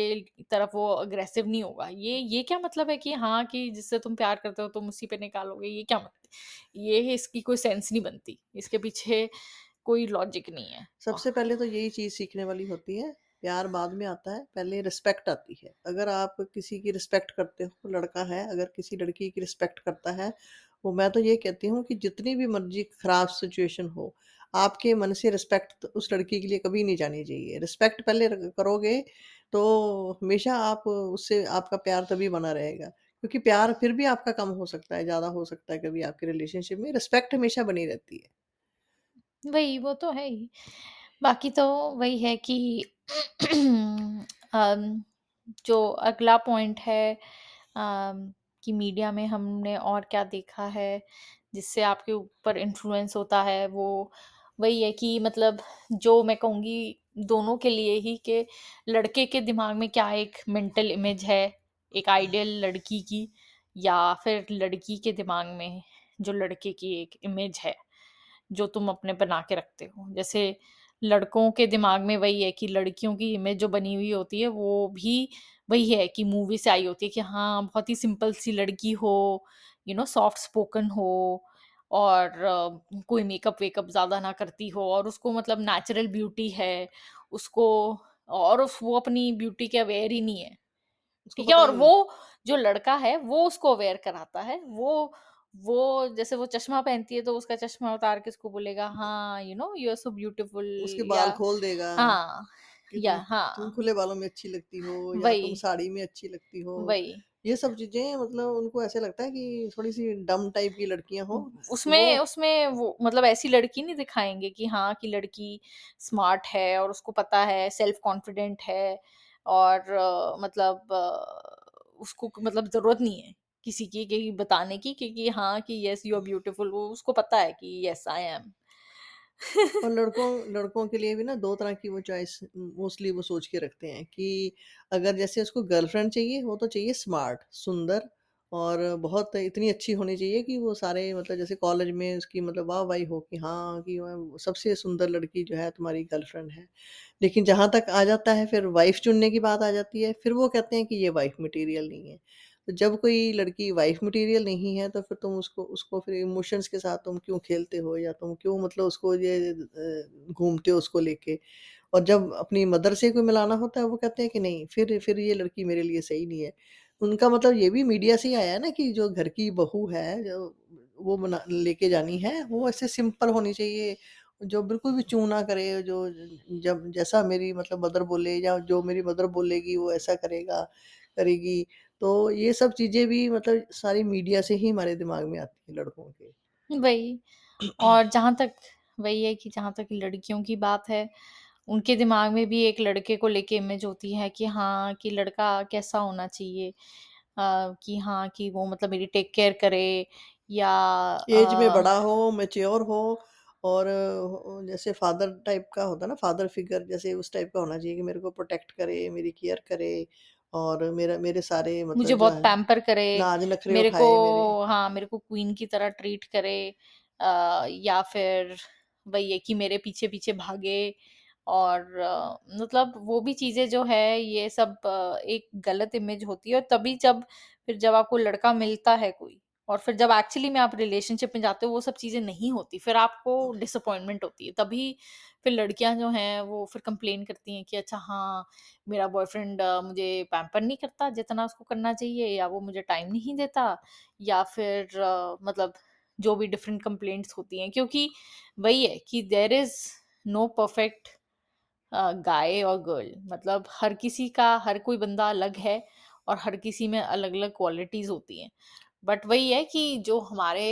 तरफ़ वो अग्रेसिव नहीं होगा। ये ये क्या मतलब है कि हाँ, कि जिससे तुम प्यार करते हो तुम उसी पे निकालोगे, ये क्या मतलब ये इसकी कोई सेंस नहीं बनती। इसके पीछे कोई लॉजिक नहीं है। अ, सबसे पहले तो यही चीज़ सीखने वाली होती है, प्यार बाद में आता है, पहले रिस्पेक्ट आती है। अगर आप किसी की रिस्पेक्ट करते हो, लड़का है अगर किसी लड़की की रिस्पेक्ट करता है, वो मैं तो ये कहती हूँ कि जितनी भी मर्ज़ी खराब सिचुएशन हो, आपके मन से रिस्पेक्ट उस लड़की के लिए कभी नहीं जानी चाहिए। रिस्पेक्ट पहले करोगे, तो हमेशा आप उससे आपका प्यार तभी बना रहेगा। क्योंकि प्यार फिर भी आपका कम हो सकता है, ज़्यादा हो सकता है कभी आपके रिलेशनशिप में, रिस्पेक्ट हमेशा बनी रहती है। वही वो तो है ही। बाकी तो वही है कि जो अगला पॉइंट है कि मीडिया में हमने और क्या देखा है, जिससे आपके ऊपर इन्फ्लुएंस होता है, वो वही है कि मतलब जो मैं कहूँगी दोनों के लिए ही कि लड़के के दिमाग में क्या एक मेंटल इमेज है, एक आइडियल लड़की की या फिर लड़की के दिमाग में जो लड़के की एक इमेज है, जो तुम अपने बना के रखते हो। जैसे लड़कों के दिमाग में वही है कि लड़कियों की इमेज जो बनी हुई होती है, वो भी वही है कि मूवी से आई होती है कि हाँ, बहुत ही सिंपल सी लड़की हो, यू नो सॉफ्ट स्पोकन हो और अ, कोई मेकअप-वेकअप ज़्यादा ना करती हो और उसको मतलब नेचुरल ब्यूटी है, उसको और उस वो अपनी ब्यूटी के अवेयर ही नहीं है। उसको ठीक है? पता और ही नहीं। वो जो लड़का है, वो उसको अवेयर कराता है। वो वो जैसे वो चश्मा पहनती है, तो उसका चश्मा उतार के उसको बोलेगा, "हाँ, you know, you are so beautiful" उसके बाल खोल देगा हाँ, कि या तुम तुम हाँ, खुले बालों में अच्छी लगती हो या वही, तुम साड़ी में अच्छी लगती हो। वही। ये सब चीज़ें मतलब उनको ऐसे लगता है कि थोड़ी-सी डम टाइप की लड़कियाँ हो तो वो उसमें उसमें वो मतलब ऐसी लड़की नहीं दिखाएँगे कि हाँ, कि लड़की स्मार्ट है और उसको पता है, सेल्फ कॉन्फिडेंट है और अ, मतलब अ, उसको क मतलब ज़रूरत नहीं है किसी की कि बताने की कि कि हाँ, कि येस यू आर ब्यूटीफुल वो उसको पता है कि यस आई एम। और लड़कों लड़कों के लिए भी ना दो तरह की वो चॉइस मोस्टली वो सोच के रखते हैं कि अगर जैसे उसको गर्लफ्रेंड चाहिए, वो तो चाहिए स्मार्ट, सुंदर और बहुत इतनी अच्छी होनी चाहिए कि वो सारे मतलब जैसे कॉलेज में उसकी मतलब वाह-वाही हो कि हाँ, कि वह सबसे सुंदर लड़की जो है तुम्हारी गर्लफ्रेंड है। लेकिन जहाँ तक आ जाता है फिर वाइफ़ चुनने की बात आ जाती है, फिर वो कहते हैं कि ये वाइफ़ मटेरियल नहीं है। तो जब कोई लड़की वाइफ़ मटेरियल नहीं है, तो फिर तुम उसको उसको फिर इमोशंस के साथ तुम क्यों खेलते हो या तुम क्यों मतलब उसको ये घूमते हो उसको लेके। और जब अपनी मदर से कोई मिलाना होता है, वो कहते हैं कि नहीं, फिर फिर ये लड़की मेरे लिए सही नहीं है। उनका मतलब ये भी मीडिया से ही आया है ना कि जो घर की बहू है, जो वो बना लेके जानी है, वो ऐसे सिंपल होनी चाहिए, जो बिल्कुल भी चूँ ना करे, जो जब जैसा मेरी मतलब मदर बोले या जो मेरी मदर बोलेगी, वो ऐसा करेगा करेगी। तो ये सब चीज़ें भी मतलब सारी मीडिया से ही हमारे दिमाग में आती हैं लड़कों के। वही और जहाँ तक वही है कि जहाँ तक लड़कियों की बात है, उनके दिमाग में भी एक लड़के को लेके इमेज होती है कि हाँ, कि लड़का कैसा होना चाहिए। अ, कि हाँ, कि वो मतलब मेरी टेक केयर करे या एज में अ बड़ा हो, मैच्योर हो और अ, जैसे फादर टाइप का होता है ना, फादर फिगर जैसे उस टाइप का होना चाहिए कि मेरे को प्रोटेक्ट करे, मेरी केयर करे और मेरा मेरे सारे मुझे मतलब जो बहुत है, पैम्पर करे, नाज़ नखरे मेरे को उठाए मेरे। हाँ, मेरे को क्वीन की तरह ट्रीट करे अ, या फिर वही है कि मेरे पीछे-पीछे भागे और अ, मतलब वो भी चीज़ें जो है ये सब अ, एक गलत इमेज होती है और तभी जब फिर जब आपको लड़का मिलता है कोई और फिर जब एक्चुअली में आप रिलेशनशिप में जाते हो वो सब चीज़ें नहीं होती, फिर आपको डिसअपॉइंटमेंट होती है। तभी फिर लड़कियाँ जो हैं वो फिर कंप्लेन करती हैं कि अच्छा हाँ, मेरा बॉयफ्रेंड मुझे पैम्पर नहीं करता जितना उसको करना चाहिए या वो मुझे टाइम नहीं देता या फिर अ, मतलब जो भी डिफरेंट कंप्लेंट्स होती हैं क्योंकि वही है कि there is no perfect guy और गर्ल मतलब हर किसी का हर कोई बंदा अलग है और हर किसी में अलग-अलग क्वालिटीज़ होती हैं। बट वही है कि जो हमारे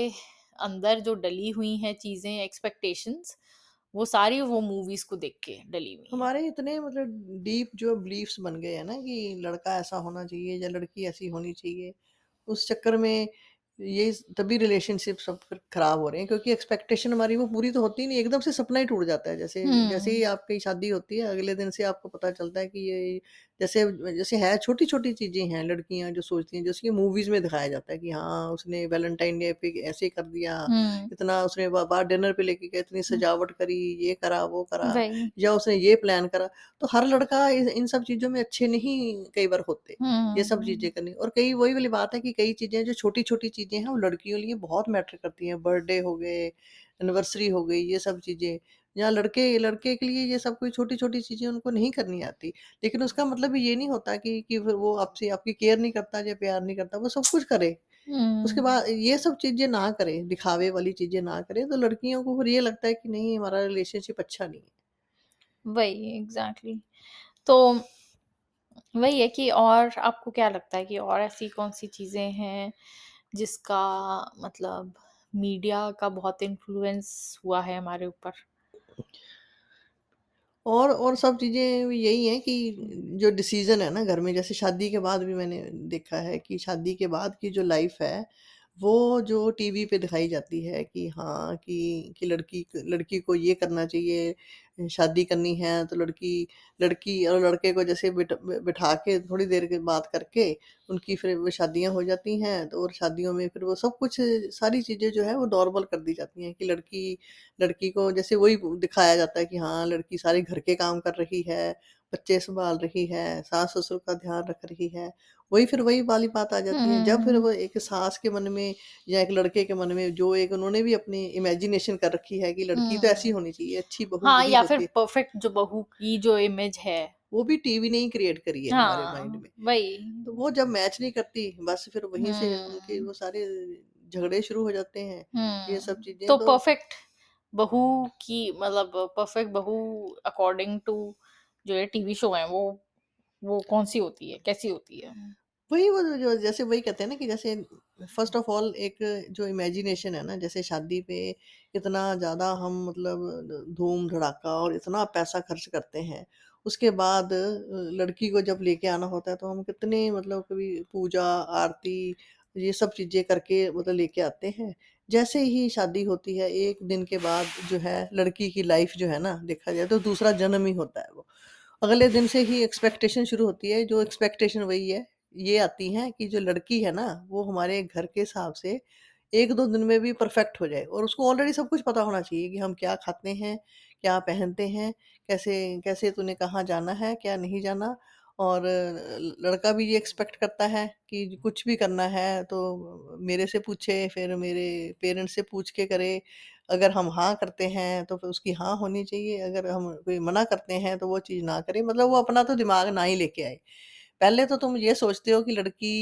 अंदर जो डली हुई हैं चीज़ें एक्सपेक्टेशंस वो सारी वो मूवीज़ को देख के डली हुई हैं। हमारे इतने मतलब डीप जो बिलीफ्स बन गए हैं ना कि लड़का ऐसा होना चाहिए या लड़की ऐसी होनी चाहिए। उस चक्कर में ये तभी रिलेशनशिप सब फिर खराब हो रहे हैं क्योंकि एक्सपेक्टेशन हमारी वो पूरी तो होती ही नहीं, एकदम से सपना ही टूट जाता है। जैसे जैसे ही आपकी शादी होती है, अगले दिन से आपको पता चलता है कि ये जैसे जैसे है छोटी-छोटी चीज़ें हैं, लड़कियाँ जो सोचती हैं, जैसे कि मूवीज़ में दिखाया जाता है कि हाँ, उसने वैलेंटाइन डे पे ऐसे कर दिया, हुँ। इतना उसने बा बाहर डिनर पे लेके गए, इतनी हुँ। सजावट करी, ये करा, वो करा वही। या उसने ये प्लान करा। तो हर लड़का इन इन सब चीज़ों में अच्छे नहीं कई बार होते। ये सब चीज़ें हुँ। करनी और कई वही वाली बात है कि कई चीज़ें जो छोटी-छोटी चीज़ें हैं, वो लड़कियों लिए बहुत मैटर करती हैं। बर्थडे हो गए, एनिवर्सरी हो गई, ये सब चीज़ें। या लड़के लड़के के लिए ये सब कोई छोटी-छोटी चीज़ें उनको नहीं करनी आती। लेकिन उसका मतलब ये नहीं होता कि कि फिर वो आपसे आपकी केयर नहीं करता या प्यार नहीं करता, वो सब कुछ करे। उसके हुँ। बाद ये सब चीज़ें ना करे, दिखावे वाली चीज़ें ना करे, तो लड़कियों को फिर ये लगता है कि नहीं हमारा रिलेशनशिप अच्छा नहीं है। वही एग्ज़ैक्टली तो वही है कि और आपको क्या लगता है कि और ऐसी कौन-सी चीज़ें हैं जिसका मतलब मीडिया का बहुत इन्फ्लुएंस हुआ है हमारे ऊपर? और और सब चीज़ें यही हैं कि जो डिसीज़न है ना घर में जैसे शादी के बाद भी मैंने देखा है कि शादी के बाद की जो लाइफ़ है, वो जो टीवी पे दिखाई जाती है कि हाँ, कि कि लड़की लड़की को ये करना चाहिए, शादी करनी है तो लड़की लड़की और लड़के को जैसे बिठ बिठा के थोड़ी देर के बात करके उनकी फिर वो शादियाँ हो जाती हैं, तो और शादियों में फिर वो सब कुछ सारी चीज़ें जो है वो नॉर्मल कर दी जाती हैं कि लड़की लड़की को जैसे वही दिखाया जाता है कि हाँ, लड़की सारे घर के काम कर रही है, बच्चे सँभाल रही है, सास-ससुर का ध्यान रख रही है। वही फिर वही वाली बात आ जाती है, जब फिर हुँ। वो एक सास के मन में या एक लड़के के मन में जो एक उन्होंने भी अपनी इमेजिनेशन कर रखी है कि लड़की तो ऐसी हुँ। होनी चाहिए, अच्छी बहू हाँ, या फिर होती है। परफेक्ट जो बहू की जो इमेज है। वो भी टीवी ने ही क्रिएट करी है हमारे माइंड हाँ, में। तो वही। वो जब मैच नहीं करती, बस फिर वहीं से उनके। वो सारे झगड़े शुरू हो जाते हैं, ये सब चीज़ें तो तो परफेक्ट बहू की मतलब परफेक्ट बहू अकॉर्डिंग टू जो ये टीवी शो है वो वो कौन-सी होती है? कैसी होती है? वही वो जो, जैसे वही कहते हैं ना कि जैसे फ़र्स्ट ऑफ़ ऑल एक जो इमेजिनेशन है ना, जैसे शादी पे इतना ज़्यादा हम मतलब धूम, धड़ाका और इतना पैसा खर्च करते हैं, उसके बाद लड़की को जब लेके आना होता है तो हम कितने मतलब कभी पूजा, आरती ये सब चीज़ें करके मतलब लेके आते हैं जैसे ही शादी होती है, एक दिन के बाद जो है लड़की की लाइफ जो है ना देखा जाए तो दूसरा जन्म ही होता है वो अगले दिन से ही एक्सपेक्टेशन शुरू होती है जो एक्सपेक्टेशन वही है ये आती है कि जो लड़की है ना, वो हमारे घर के हिसाब से 1-2 दिन में भी परफेक्ट हो जाए और उसको ऑलरेडी सब कुछ पता होना चाहिए कि हम क्या खाते हैं, क्या पहनते हैं, कैसे कैसे तूने कहाँ जाना है, क्या नहीं जाना और लड़का भी ये एक्सपेक्ट करता है कि कुछ भी करना है तो मेरे से पूछे, फिर मेरे पेरेंट्स से पूछ के करे। अगर हम हाँ करते हैं, तो फिर उसकी हाँ होनी चाहिए, अगर हम कोई मना करते हैं, तो वो चीज़ ना करे। मतलब वो अपना तो दिमाग ना ही लेके आए। पहले तो तुम ये सोचते हो कि लड़की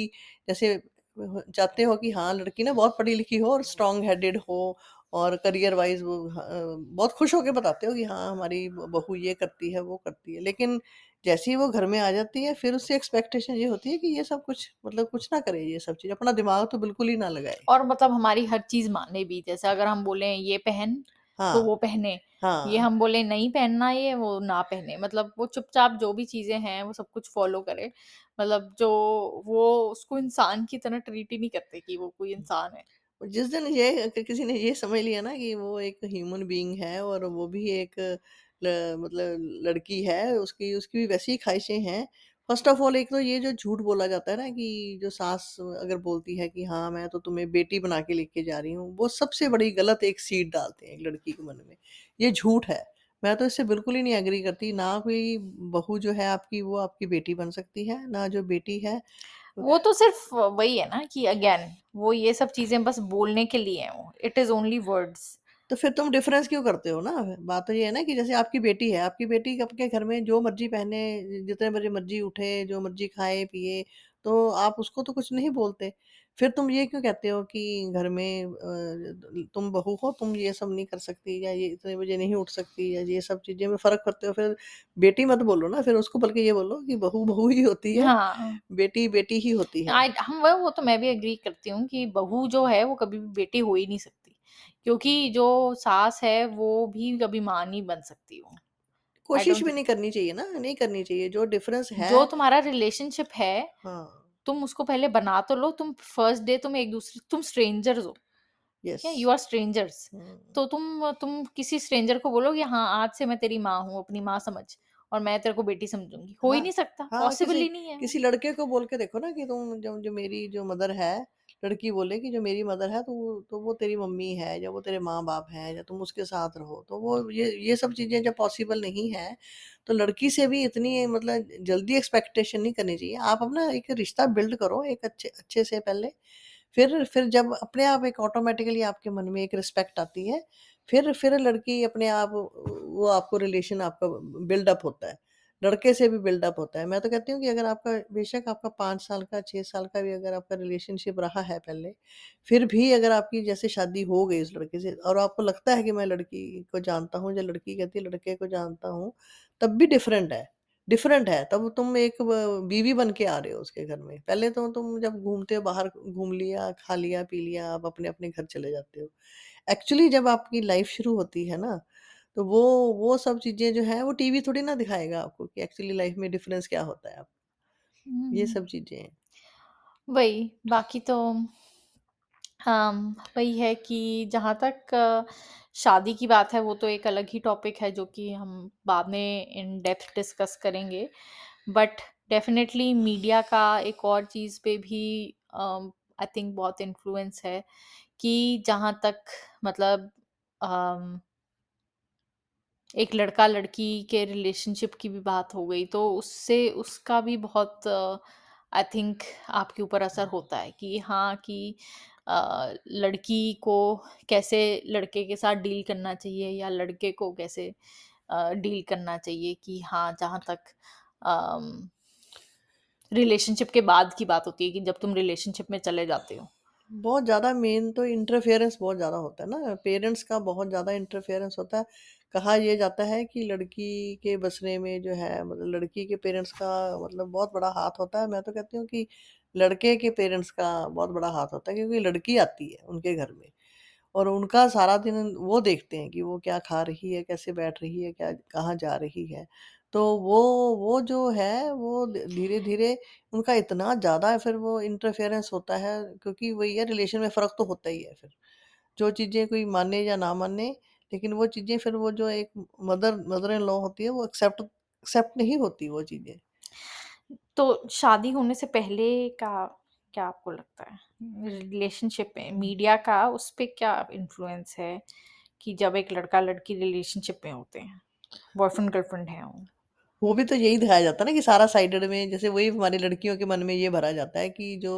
जैसे चाहते हो कि हाँ, लड़की ना बहुत पढ़ी-लिखी हो और स्ट्रॉन्ग हेडेड हो और करियर वाइज़ वो ह बहुत खुश होके बताते हो कि हाँ, हमारी बहू ये करती है, वो करती है। लेकिन जैसे ही वो घर में आ जाती है, फिर उससे एक्सपेक्टेशन ये होती है कि ये सब कुछ मतलब कुछ ना करे ये सब चीज़, अपना दिमाग तो बिल्कुल ही ना लगाए। और मतलब हमारी हर चीज़ माने भी, जैसे अगर हम बोले ये पहन, तो हाँ, वो पहने। ये हाँ। हम बोले नहीं पहनना ये, वो ना पहने। मतलब वो चुपचाप जो भी चीज़ें हैं, वो सब कुछ फ़ॉलो करे। मतलब जो वो उसको इंसान की तरह ट्रीट ही नहीं करते कि वो कोई इंसान है। जिस दिन ये किसी ने ये समझ लिया ना कि वो एक ह्यूमन बीइंग है और वो भी एक ल मतलब लड़की है, उसकी उसकी भी वैसी ख़्वाहिशें हैं। फ़र्स्ट ऑफ़ ऑल एक तो ये जो झूठ बोला जाता है ना कि जो सास अगर बोलती है कि हाँ, मैं तो तुम्हें बेटी बना के लेके जा रही हूँ, वो सबसे बड़ी गलत एक सीड डालते हैं एक लड़की के मन में। ये झूठ है। मैं तो इससे बिल्कुल ही नहीं एग्री करती, ना कोई बहू जो है आपकी वो आपकी बेटी बन सकती है, ना जो बेटी है वो तो सिर्फ़ वही है ना कि अगेन वो ये सब चीज़ें बस बोलने के लिए हैं। It is only words. तो फिर तुम डिफ़रेंस क्यों करते हो ना? बात तो ये है ना कि जैसे आपकी बेटी है, आपकी बेटी आपके घर में जो मर्ज़ी पहने, जितने बजे मर्ज़ी उठे, जो मर्ज़ी खाए-पिए, तो आप उसको तो कुछ नहीं बोलते। फिर तुम ये क्यों कहते हो कि घर में अ, तुम बहू हो, तुम ये सब नहीं कर सकती या ये इतने बजे नहीं उठ सकती या ये सब चीज़ें में फ़र्क करते हो। फिर बेटी मत बोलो ना, फिर उसको बल्कि ये बोलो कि बहू, बहू ही होती है, हाँ। बेटी, बेटी ही होती है। आई हम वो वो तो मैं भी एग्री करती हूँ कि बहू जो है वो कभी भी बेटी हो ही नहीं सकती। क्योंकि जो सास है वो भी कभी माँ नहीं बन सकती वो। आई कोशिश डोंट भी थिंक नहीं करनी चाहिए ना, नहीं करनी चाहिए। जो डिफ़रेंस है जो तुम्हारा रिलेशनशिप है, हाँ, तुम उसको पहले बना तो लो, तुम फ़र्स्ट डे तुम एक-दूसरे तुम स्ट्रेंजर्स हो, ठीक यस। You are strangers. तो तुम तुम किसी स्ट्रेंजर को बोलो कि हाँ, आज से मैं तेरी माँ हूँ, अपनी माँ समझ और मैं तेरे को बेटी समझूँगी। हो ही हाँ, नहीं सकता, हाँ, पॉसिबल किसी ही नहीं है। किसी लड़के को बोल के देखो ना कि तुम जो जो मेरी जो मदर है, लड़की बोले कि जो मेरी मदर है तो वो तो वो तेरी मम्मी है या वो तेरे माँ-बाप हैं या तुम उसके साथ रहो। तो वो ये ये सब चीज़ें जब पॉसिबल नहीं है, तो लड़की से भी इतनी मतलब जल्दी एक्सपेक्टेशन नहीं करनी चाहिए। आप अपना एक रिश्ता बिल्ड करो एक अच्छे अच्छे से पहले, फिर फिर जब अपने आप एक ऑटोमेटिकली आपके मन में एक रिस्पेक्ट आती है, फिर फिर लड़की अपने आप वो आपको रिलेशन आपका बिल्डअप होता है। लड़के से भी बिल्डअप होता है। मैं तो कहती हूँ कि अगर आपका बेशक आपका पाँच साल का, छः साल का भी अगर आपका रिलेशनशिप रहा है पहले, फिर भी अगर आपकी जैसे शादी हो गई उस लड़के से और आपको लगता है कि मैं लड़की को जानता हूँ या लड़की कहती है लड़के को जानता हूँ, तब भी डिफरेंट है डिफरेंट है। तब तुम एक बीवी बन के आ रहे हो उसके घर में। पहले तो तुम जब घूमते हो बाहर घूम लिया, खा लिया, पी लिया, आप अपने-अपने घर चले जाते हो। एक्चुअली जब आपकी लाइफ़ शुरू होती है ना तो वो वो सब चीज़ें जो हैं वो टीवी थोड़ी ना दिखाएगा आपको कि एक्चुअली लाइफ में डिफरेंस क्या होता है आप ये हुँ। सब चीज़ें हैं। वही, बाकी तो अम, वही है कि जहाँ तक अ, शादी की बात है वो तो एक अलग ही टॉपिक है जो कि हम बाद में इन डेप्थ डिस्कस करेंगे। बट डेफ़िनेटली मीडिया का एक और चीज़ पे भी आई थिंक बहुत इन्फ्लुएंस है कि जहाँ तक मतलब अम एक लड़का-लड़की के रिलेशनशिप की भी बात हो गई, तो उससे उसका भी बहुत आई थिंक आपके ऊपर असर होता है कि हाँ, कि लड़की को कैसे लड़के के साथ डील करना चाहिए या लड़के को कैसे डील करना चाहिए कि हाँ, जहाँ तक रिलेशनशिप के बाद की बात होती है कि जब तुम रिलेशनशिप में चले जाते हो। बहुत ज़्यादा मेन तो इंटरफेरेंस बहुत ज़्यादा होता है ना, पेरेंट्स का बहुत ज़्यादा इंटरफेरेंस होता है। कहा यह जाता है कि लड़की के बसने में जो है मतलब लड़की के पेरेंट्स का मतलब बहुत बड़ा हाथ होता है। मैं तो कहती हूँ कि लड़के के पेरेंट्स का बहुत बड़ा हाथ होता है क्योंकि लड़की आती है उनके घर में और उनका सारा दिन वो देखते हैं कि वो क्या खा रही है, कैसे बैठ रही है, क्या कहाँ जा रही है। तो वो वो जो है वो धीरे-धीरे उनका इतना ज़्यादा फिर वो इंटरफेरेंस होता है क्योंकि वही है रिलेशन में फ़र्क तो होता ही है फिर। जो चीज़ें कोई माने या ना माने, लेकिन वो चीज़ें फिर वो जो एक मदर मदर इन लॉ होती है वो एक्सेप्ट एक्सेप्ट नहीं होती वो चीज़ें। तो शादी होने से पहले का क्या आपको लगता है? रिलेशनशिप में मीडिया का उस पर क्या इन्फ्लुएंस है कि जब एक लड़का-लड़की रिलेशनशिप में होते हैं, बॉयफ्रेंड गर्लफ्रेंड है? वो भी तो यही दिखाया जाता है ना कि सारा साइडेड में जैसे वही हमारी लड़कियों के मन में ये भरा जाता है कि जो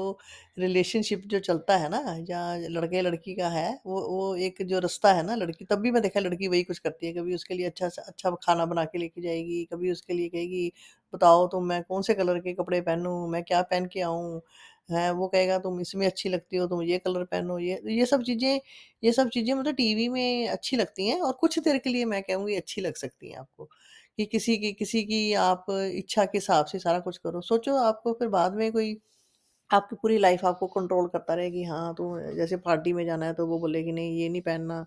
रिलेशनशिप जो चलता है ना या लड़के-लड़की का है वो वो एक जो रास्ता है ना लड़की तब भी मैं देखा लड़की वही कुछ करती है। कभी उसके लिए अच्छा अच्छा खाना बना के लेके जाएगी, कभी उसके लिए कहेगी बताओ तो मैं कौन से कलर के कपड़े पहनूँ, मैं क्या पहन के आऊँ? हैं, वो कहेगा तुम इसमें अच्छी लगती हो, तुम ये कलर पहनो, ये ये सब चीज़ें ये सब चीज़ें मतलब टीवी में अच्छी लगती हैं और कुछ देर के लिए मैं कहूँगी अच्छी लग सकती हैं आपको, कि किसी की किसी की आप इच्छा के हिसाब से सारा कुछ करो। सोचो आपको फिर बाद में कोई आपकी पूरी लाइफ़ आपको कंट्रोल करता रहे कि हाँ, तो जैसे पार्टी में जाना है तो वो बोले कि नहीं ये नहीं पहनना,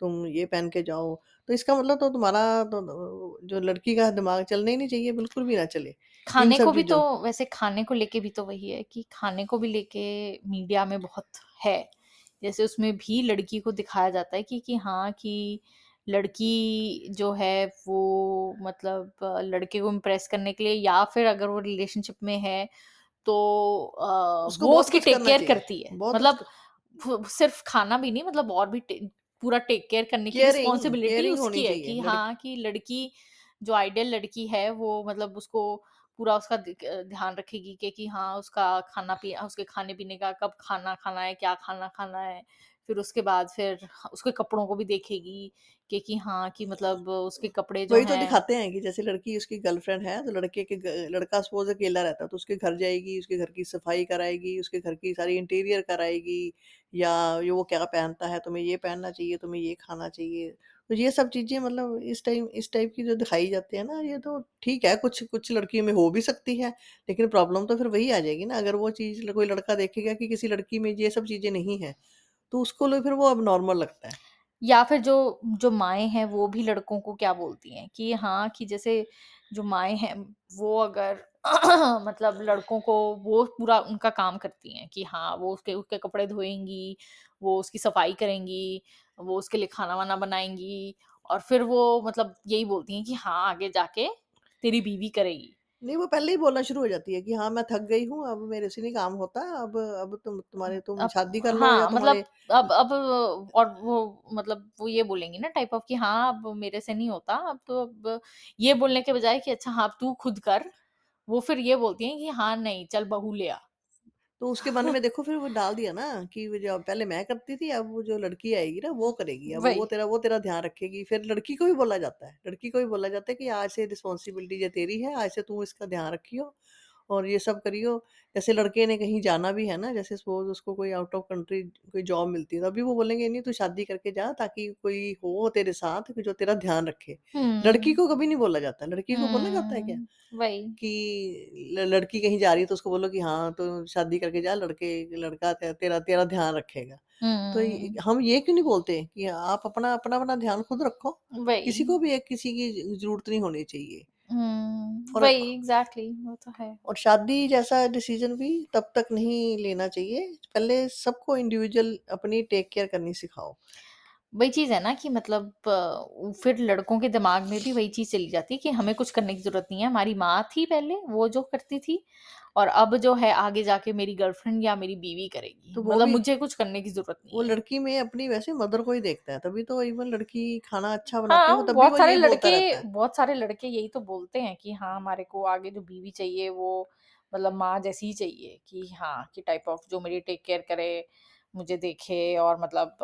तुम ये पहन के जाओ। तो इसका मतलब तो तुम्हारा तो तो जो लड़की का दिमाग चलना ही नहीं चाहिए, बिल्कुल भी ना चले, इन खाने सबको भी तो चीज़ों वैसे खाने को लेके भी तो वही है कि खाने को भी लेके मीडिया में बहुत है। जैसे उसमें भी लड़की को दिखाया जाता है कि कि हाँ, कि लड़की जो है वो मतलब अ, लड़के को इम्प्रेस करने के लिए या फिर अगर वो रिलेशनशिप में है तो अ, उसको वो बहुत उसकी कुछ टेक करना केयर चाहिए, करती है। बहुत मतलब सिर्फ़ खाना भी नहीं मतलब और भी टे पूरा टेक केयर करने की केयरिंग रिस्पॉन्सिबिलिटी केयरिंग होनी उसकी है चाहिए कि लड़की हाँ, कि लड़की जो आइडियल लड़की है वो मतलब उसको पूरा उसका अ, ध्यान रखेगी कि कि हाँ, उसका खाना पी उसके खाने-पीने का कब खाना खाना है, क्या खाना खाना है। फिर उसके बाद फिर उसके कपड़ों को भी देखेगी कि कि हाँ, कि मतलब उसके कपड़े जो वही तो हैं दिखाते हैं कि जैसे लड़की उसकी गर्लफ्रेंड है, तो लड़के के लड़का सपोज़ अकेला रहता है, तो उसके घर जाएगी, उसके घर की सफ़ाई कराएगी, उसके घर की सारी इंटीरियर कराएगी या ये वो क्या पहनता है, तुम्हें ये पहनना चाहिए, तुम्हें ये खाना चाहिए। तो ये सब चीज़ें मतलब इस टाइम इस टाइप की जो दिखाई जाती है ना, ये तो ठीक है, कुछ कुछ लड़कियों में हो भी सकती है, लेकिन प्रॉब्लम तो फिर वही आ जाएगी ना, अगर वो चीज़ कोई लड़का देखेगा कि किसी लड़की में ये सब चीज़ें नहीं हैं, तो उसको लिए फिर वो अब नॉर्मल लगता है। या फिर जो जो माएँ हैं वो भी लड़कों को क्या बोलती हैं कि हाँ, कि जैसे जो माएँ हैं वो अगर मतलब लड़कों को वो पूरा उनका काम करती हैं कि हाँ, वो उसके उसके कपड़े धोएँगी, वो उसकी सफ़ाई करेंगी, वो उसके लिए खाना-वाना बनाएँगी और फिर वो मतलब यही बोलती हैं कि हाँ, आगे जाके तेरी बीवी करेगी। नहीं, वो पहले ही बोलना शुरू हो जाती है कि हाँ, मैं थक गई हूँ, अब मेरे से नहीं काम होता, अब अब तुम तुम्हारे तुम अब शादी कर लो या हाँ, मतलब अब अब और वो मतलब वो ये बोलेंगी ना टाइप ऑफ़ कि हाँ, अब मेरे से नहीं होता, अब तो अब ये बोलने के बजाय कि अच्छा हाँ, अब तू खुद कर, वो फिर ये बोलती है कि हाँ, नहीं चल बहू ले आ। तो उसके मन में देखो फिर वो डाल दिया ना कि वो जो पहले मैं करती थी, अब वो जो लड़की आएगी ना, वो करेगी, अब वो वही। तेरा वो तेरा ध्यान रखेगी। फिर लड़की को भी बोला जाता है लड़की को भी बोला जाता है कि आज से रिस्पॉन्सिबिलिटी जो तेरी है, आज से तू इसका ध्यान रखियो और ये सब करियो। जैसे लड़के ने कहीं जाना भी है ना, जैसे सपोज़ उसको कोई आउट ऑफ़ कंट्री कोई जॉब मिलती है, तो अभी वो बोलेंगे नहीं तू शादी करके जा ताकि कोई हो तेरे साथ कि जो तेरा ध्यान रखे। लड़की को कभी नहीं बोला जाता, लड़की को बोला जाता है क्या? हुँ, वही। कि ल लड़की कहीं जा रही है तो उसको बोलो कि हाँ, तो शादी करके जा लड़के लड़का ते तेरा तेरा ध्यान रखेगा। तो य हम ये क्यों नहीं बोलते कि आप अपना अपना-अपना ध्यान खुद रखो, वही। किसी को भी एक किसी की ज़रूरत नहीं होनी चाहिए। हुँ, और वही एग्ज़ैक्टली वो तो है। और शादी जैसा डिसीज़न भी तब तक नहीं लेना चाहिए, पहले सबको इंडिविजुअल अपनी टेक केयर करनी सिखाओ। वही चीज़ है ना कि मतलब अ, फिर लड़कों के दिमाग में भी वही चीज़ चली जाती है कि हमें कुछ करने की ज़रूरत नहीं है, हमारी माँ थी पहले, वो जो करती थी और अब जो है आगे जाके मेरी गर्लफ्रेंड या मेरी बीवी करेगी। तो मतलब मुझे कुछ करने की ज़रूरत नहीं है। लड़की में अपनी वैसे मदर को ही देखता है, तभी तो इवन लड़की खाना अच्छा बनाती हाँ, भी बहुत सारे लड़के बहुत सारे लड़के यही तो बोलते हैं कि हाँ, हमारे को आगे जो बीवी चाहिए वो मतलब माँ जैसी ही चाहिए कि हाँ, कि टाइप ऑफ़ जो मेरी टेक केयर करे, मुझे देखे और मतलब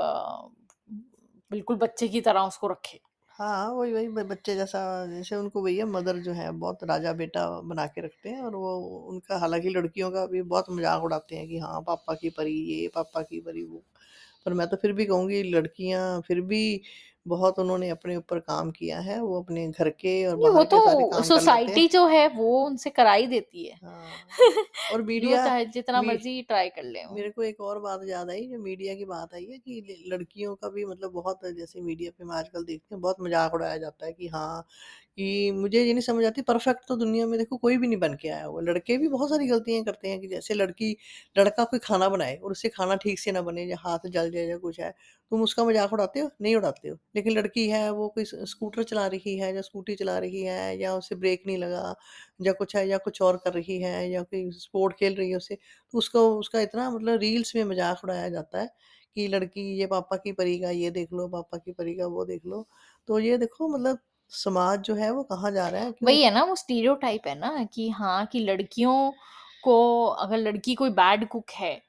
बिल्कुल बच्चे की तरह उसको रखे। हाँ, वही वही बच्चे जैसा जैसे उनको भैया मदर जो है बहुत राजा-बेटा बना के रखते हैं और वो उनका हालाँकि लड़कियों का भी बहुत मज़ाक उड़ाते हैं कि हाँ, पापा की परी ये, पापा की परी वो। पर मैं तो फिर भी कहूँगी लड़कियाँ फिर भी बहुत उन्होंने अपने ऊपर काम किया है, वो अपने घर के और नहीं, वो बाहर के सारे तो काम कर लेते हैं। सोसाइटी जो है वो उनसे करा ही देती है। हाँ, और मीडिया चाहे जितना मी मर्ज़ी ट्राई कर लें वो। मेरे को एक और बात याद आई जो मीडिया की बात आई है कि ल लड़कियों का भी मतलब बहुत जैसे मीडिया पे मैं आजकल देखती हूँ बहुत मज़ाक उड़ाया जाता है कि हाँ, कि मुझे ये नहीं समझ आती परफेक्ट तो दुनिया में देखो कोई भी नहीं बन के आया हुआ। लड़के भी बहुत सारी गलतियाँ करते हैं कि जैसे लड़की लड़का कोई खाना बनाए और उससे खाना ठीक से ना बने या हाथ जल जाए या कुछ है, तुम उसका मज़ाक उड़ाते हो? नहीं उड़ाते हो। लेकिन लड़की है वो कोई स्कूटर चला रही है या स्कूटी चला रही है या उसे ब्रेक नहीं लगा या कुछ है या कुछ और कर रही है या कोई स्पोर्ट खेल रही है उसे तो उसको उसका इतना मतलब रील्स में मज़ाक उड़ाया जाता है कि लड़की ये पापा की परी का ये देख लो, पापा की परी का वो देख लो। तो ये देखो मतलब समाज जो है वो कहाँ जा रहा है क्यों वही है ना वो स्टीरियोटाइप है ना कि हाँ, कि लड़कियों को अगर लड़की कोई बैड कुक हाँ।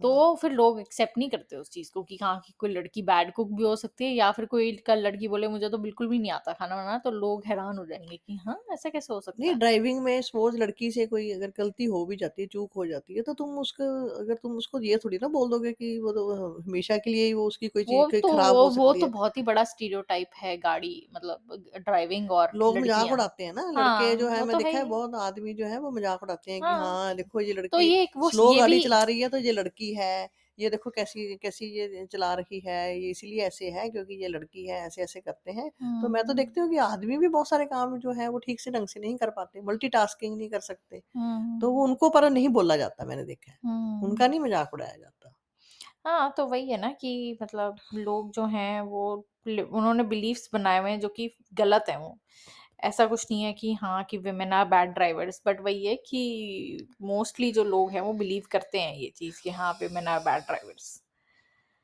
तो फिर लोग एक्सेप्ट नहीं करते उस चीज़ को कि हाँ, कि कोई लड़की बैड कुक भी हो सकती है या फिर कोई कल लड़की बोले मुझे तो बिल्कुल भी नहीं आता खाना बनाना, तो लोग हैरान हो जाएँगे कि हाँ, ऐसा कैसे हो सकता नहीं, है? ड्राइविंग में सपोज़ लड़की से कोई अगर गलती हो भी जाती है, चूक हो जाती है, तो तुम उसको अगर तुम उसको ये थोड़ी ना बोल दोगे कि वो तो हमेशा के लिए ही वो उसकी कोई चीज़ वो कोई तो खराब वो हो वो सकती तो है। बहुत ही बड़ा स्टीरियोटाइप है गाड़ी मतलब ड्राइविंग और लोग मज़ाक लड़कियाँ। उड़ाते हैं ना, लड़के हाँ, जो है वो मैं तो है देखा है ही। बहुत आदमी जो है वो मज़ाक उड़ाते हैं कि हाँ, हाँ, देखो ये तो लड़की ये एक वो स्लो ये गाड़ी चला रही है तो ये लड़की है, ये देखो कैसी कैसी ये चला रही है, ये इसीलिए ऐसे है क्योंकि ये लड़की है, ऐसे-ऐसे करते हैं। तो मैं तो देखती हूँ कि आदमी भी बहुत सारे काम जो है वो ठीक से ढंग से नहीं कर पाते, मल्टीटास्किंग नहीं कर सकते। तो वो उनको पर नहीं बोला जाता मैंने देखा है। उनका नहीं मज़ाक उड़ाया जाता। हाँ, तो वही है ना कि मतलब लोग जो हैं वो उन्होंने बिलीफ्स बनाए हुए हैं जो कि गलत हैं वो। ऐसा कुछ नहीं है कि हाँ, कि women are bad drivers but वही है कि मोस्टली जो लोग हैं वो बिलीव करते हैं ये चीज़ कि हाँ, वुमेन आर बैड ड्राइवर्स।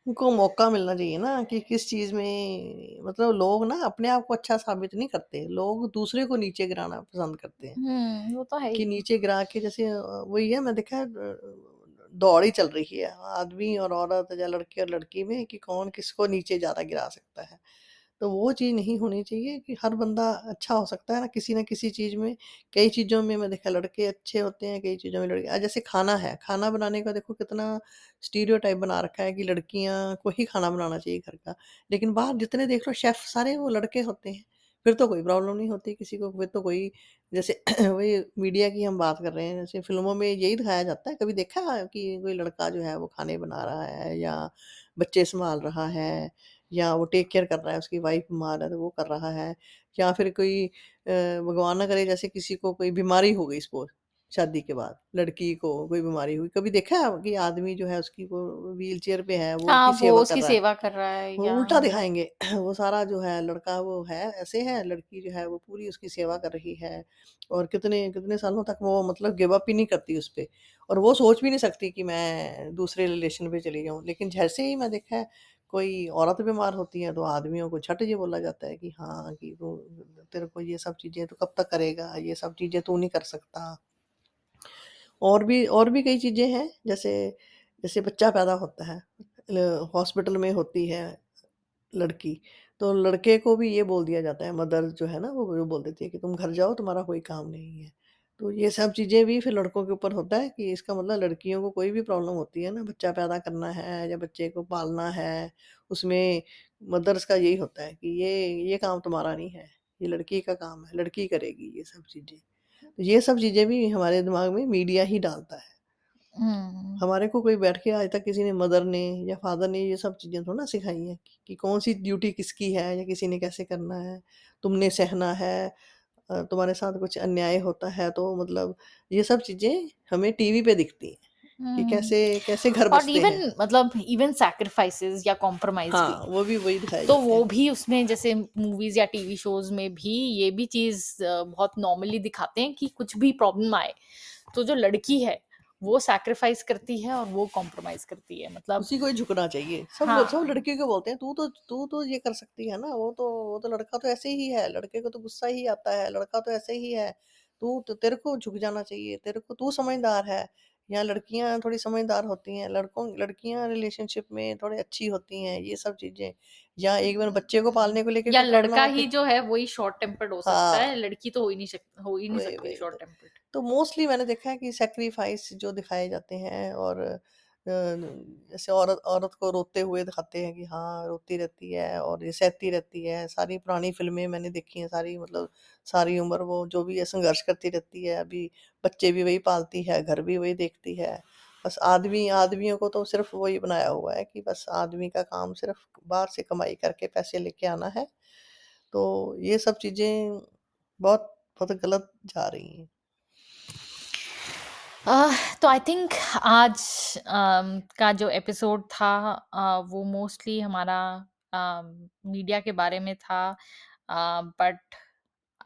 उनको मौका मिलना चाहिए ना कि किस चीज़ में मतलब लोग ना अपने आप को अच्छा साबित नहीं करते, लोग दूसरे को नीचे गिराना पसंद करते हैं। हुँ, वो तो है कि ही। नीचे गिरा के जैसे अ, वही है मैं देखा है अ, दौड़ ही चल रही है आदमी और औरत या लड़के और लड़की में कि कौन किसको नीचे ज़्यादा गिरा सकता है। तो वो चीज़ नहीं होनी चाहिए कि हर बंदा अच्छा हो सकता है ना किसी ना किसी चीज़ में। कई चीज़ों में मैं देखा लड़के अच्छे होते हैं, कई चीज़ों में लड़के जैसे खाना है, खाना बनाने का देखो कितना स्टीरियोटाइप बना रखा है कि लड़कियाँ को ही खाना बनाना चाहिए घर का। लेकिन बाहर जितने देख लो शेफ़ सारे वो लड़के होते हैं। फिर तो कोई प्रॉब्लम नहीं होती किसी को, फिर तो कोई जैसे वही मीडिया की हम बात कर रहे हैं, जैसे फ़िल्मों में यही दिखाया जाता है। कभी देखा है कि कोई लड़का जो है वो खाने बना रहा है या बच्चे संभाल रहा है या वो टेक केयर कर रहा है, उसकी वाइफ़ बीमार है तो वो कर रहा है या फिर कोई अ, भगवान ना करे जैसे किसी को कोई बीमारी हो गई सपोज़ शादी के बाद, लड़की को कोई बीमारी हुई। कभी देखा है कि आदमी जो है उसकी वो व्हीलचेयर पे है, वो हाँ, उसकी वो सेवा कर उसकी रहा है। सेवा कर रहा है वो या उल्टा दिखाएँगे वो सारा जो है लड़का वो है ऐसे है, लड़की जो है वो पूरी उसकी सेवा कर रही है और कितने कितने सालों तक वो मतलब गिव अप ही नहीं करती उस पे और वो सोच भी नहीं सकती कि मैं दूसरे रिलेशन पे चली जाऊँ। लेकिन जैसे ही मैं देखा है कोई औरत बीमार होती है तो आदमियों को झट ये बोला जाता है कि हाँ, कि तू तेरे को ये सब चीज़ें तो कब तक करेगा? ये सब चीज़ें तू नहीं कर सकता। और भी और भी कई चीज़ें हैं जैसे जैसे बच्चा पैदा होता है हॉस्पिटल में होती है लड़की, तो लड़के को भी ये बोल दिया जाता है मदर जो है ना वो वो बोल देती है कि तुम घर जाओ तुम्हारा कोई काम नहीं है। तो ये सब चीज़ें भी फिर लड़कों के ऊपर होता है कि इसका मतलब लड़कियों को कोई भी प्रॉब्लम होती है ना बच्चा पैदा करना है या बच्चे को पालना है, उसमें मदर्स का यही होता है कि ये ये काम तुम्हारा नहीं है, ये लड़की का काम है, लड़की करेगी ये सब चीज़ें। तो ये सब चीज़ें भी हमारे दिमाग में मीडिया ही डालता है। हुँ, हमारे को कोई बैठ के आज तक किसी ने मदर ने या फादर ने ये सब चीज़ें थोड़ी ना सिखाई हैं कि कि कौन-सी ड्यूटी किसकी है या किसी ने कैसे करना है, तुमने सहना है अ, तुम्हारे साथ कुछ अन्याय होता है तो मतलब ये सब चीज़ें हमें टीवी पे दिखती हैं कि हुँ। कैसे कैसे घर और बसते हैं। इवन मतलब इवन सैक्रिफाइसेस या कॉम्प्रोमाइज़ भी। हाँ, वो भी वही दिखाए तो जाते वो हैं। भी उसमें जैसे मूवीज़ या टीवी शोज़ में भी ये भी चीज़ बहुत नॉर्मली दिखाते हैं कि कुछ भी प्रॉब्लम आए, तो जो लड़की है, वो सैक्रिफाइस करती है और वो कॉम्प्रोमाइज़ करती है। मतलब उसी को ही झुकना चाहिए। सब हाँ, सब लड़के लड़कियों को बोलते हैं, "तू तो तू तो ये कर सकती है ना, वो तो वो तो लड़का तो ऐसे ही है, लड़के को तो गुस्सा ही आता है, लड़का तो ऐसे ही है। तू तो तेरे को झुक जाना चाहिए, तेरे को तू समझदार है।" या लड़कियाँ थोड़ी समझदार होती हैं, लड़कों लड़कियाँ रिलेशनशिप में थोड़ी अच्छी होती हैं, ये सब चीज़ें। या एक बार बच्चे को पालने को लेकर या लड़का ही जो है वही शॉर्ट टेम्पर्ड हो सकता है, हाँ, लड़की तो हो ही नहीं सकती हो ही नहीं सकती शॉर्ट तो। टेम्पर्ड। तो मोस्टली मैंने देखा है कि सेक्रीफाइस जो दिखाए जाते हैं और जैसे औरत औरत को रोते हुए दिखाते हैं कि हाँ, रोती रहती है और ये सहती रहती है। सारी पुरानी फ़िल्में मैंने देखी हैं सारी मतलब सारी उम्र वो जो भी है संघर्ष करती रहती है। अभी बच्चे भी वही पालती है, घर भी वही देखती है। बस आदमी आदमियों को तो सिर्फ़ वही बनाया हुआ है कि बस आदमी का काम सिर्फ़ बाहर से कमाई करके पैसे लेके आना है। तो ये सब चीज़ें बहुत बहुत गलत जा रही हैं। आह, तो आई थिंक आज अम, का जो एपिसोड था अ, वो मोस्टली हमारा मीडिया के बारे में था बट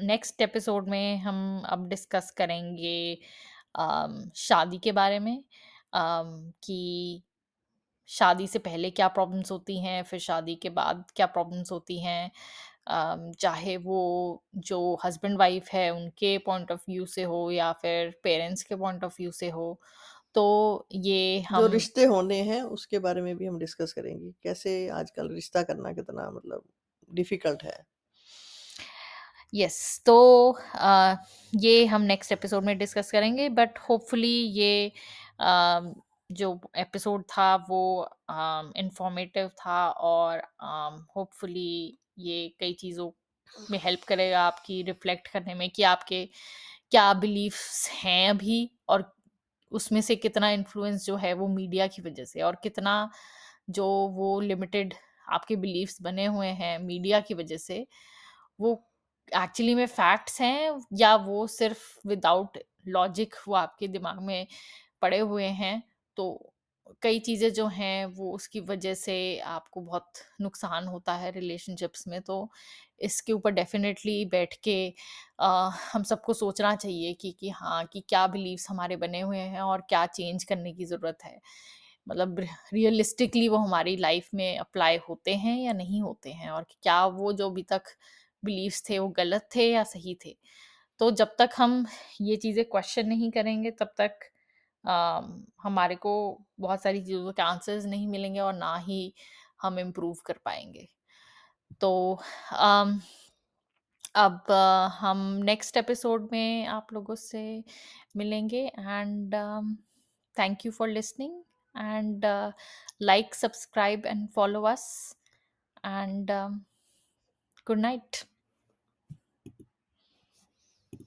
नेक्स्ट एपिसोड में हम अब डिस्कस करेंगे अम, शादी के बारे में अम, कि शादी से पहले क्या प्रॉब्लम्स होती हैं, फिर शादी के बाद क्या प्रॉब्लम्स होती हैं। अम, चाहे वो जो हस्बैंड वाइफ है उनके पॉइंट ऑफ़ व्यू से हो या फिर पेरेंट्स के पॉइंट ऑफ़ व्यू से हो। तो ये जो हम रिश्ते होने हैं, उसके बारे में भी हम डिस्कस करेंगे। कैसे आजकल रिश्ता करना कितना मतलब डिफ़िकल्ट है। यस तो अ, ये हम नेक्स्ट एपिसोड में डिस्कस करेंगे बट होपफुली ये अ, जो एपिसोड था वो इंफॉर्मेटिव था और होपफुली ये कई चीज़ों में हेल्प करेगा आपकी रिफ्लेक्ट करने में कि आपके क्या बिलीफ्स हैं अभी और उसमें से कितना इन्फ्लुएंस जो है वो मीडिया की वजह से और कितना जो वो लिमिटेड आपके बिलीफ्स बने हुए हैं मीडिया की वजह से वो एक्चुअली में फैक्ट्स हैं या वो सिर्फ़ विदाउट लॉजिक वो आपके दिमाग में पड़े हुए हैं? तो कई चीज़ें जो हैं वो उसकी वजह से आपको बहुत नुकसान होता है रिलेशनशिप्स में तो इसके ऊपर डेफिनेटली बैठ के अ, हम सबको सोचना चाहिए कि कि हाँ कि क्या बिलीव्स हमारे बने हुए हैं और क्या चेंज करने की ज़रूरत है। मतलब रियलिस्टिकली वो हमारी लाइफ में अप्लाई होते हैं या नहीं होते हैं और क्या वो जो अभी तक बिलीव्स थे वो गलत थे या सही थे। तो जब तक हम ये चीज़ें क्वेश्चन नहीं करेंगे तब तक हमारे को बहुत सारी चीज़ों के आंसर्स नहीं मिलेंगे और ना ही हम इम्प्रूव कर पाएँगे। तो अम, अब अ, हम नेक्स्ट एपिसोड में आप लोगों से मिलेंगे and thank you for listening and like subscribe and follow us and good night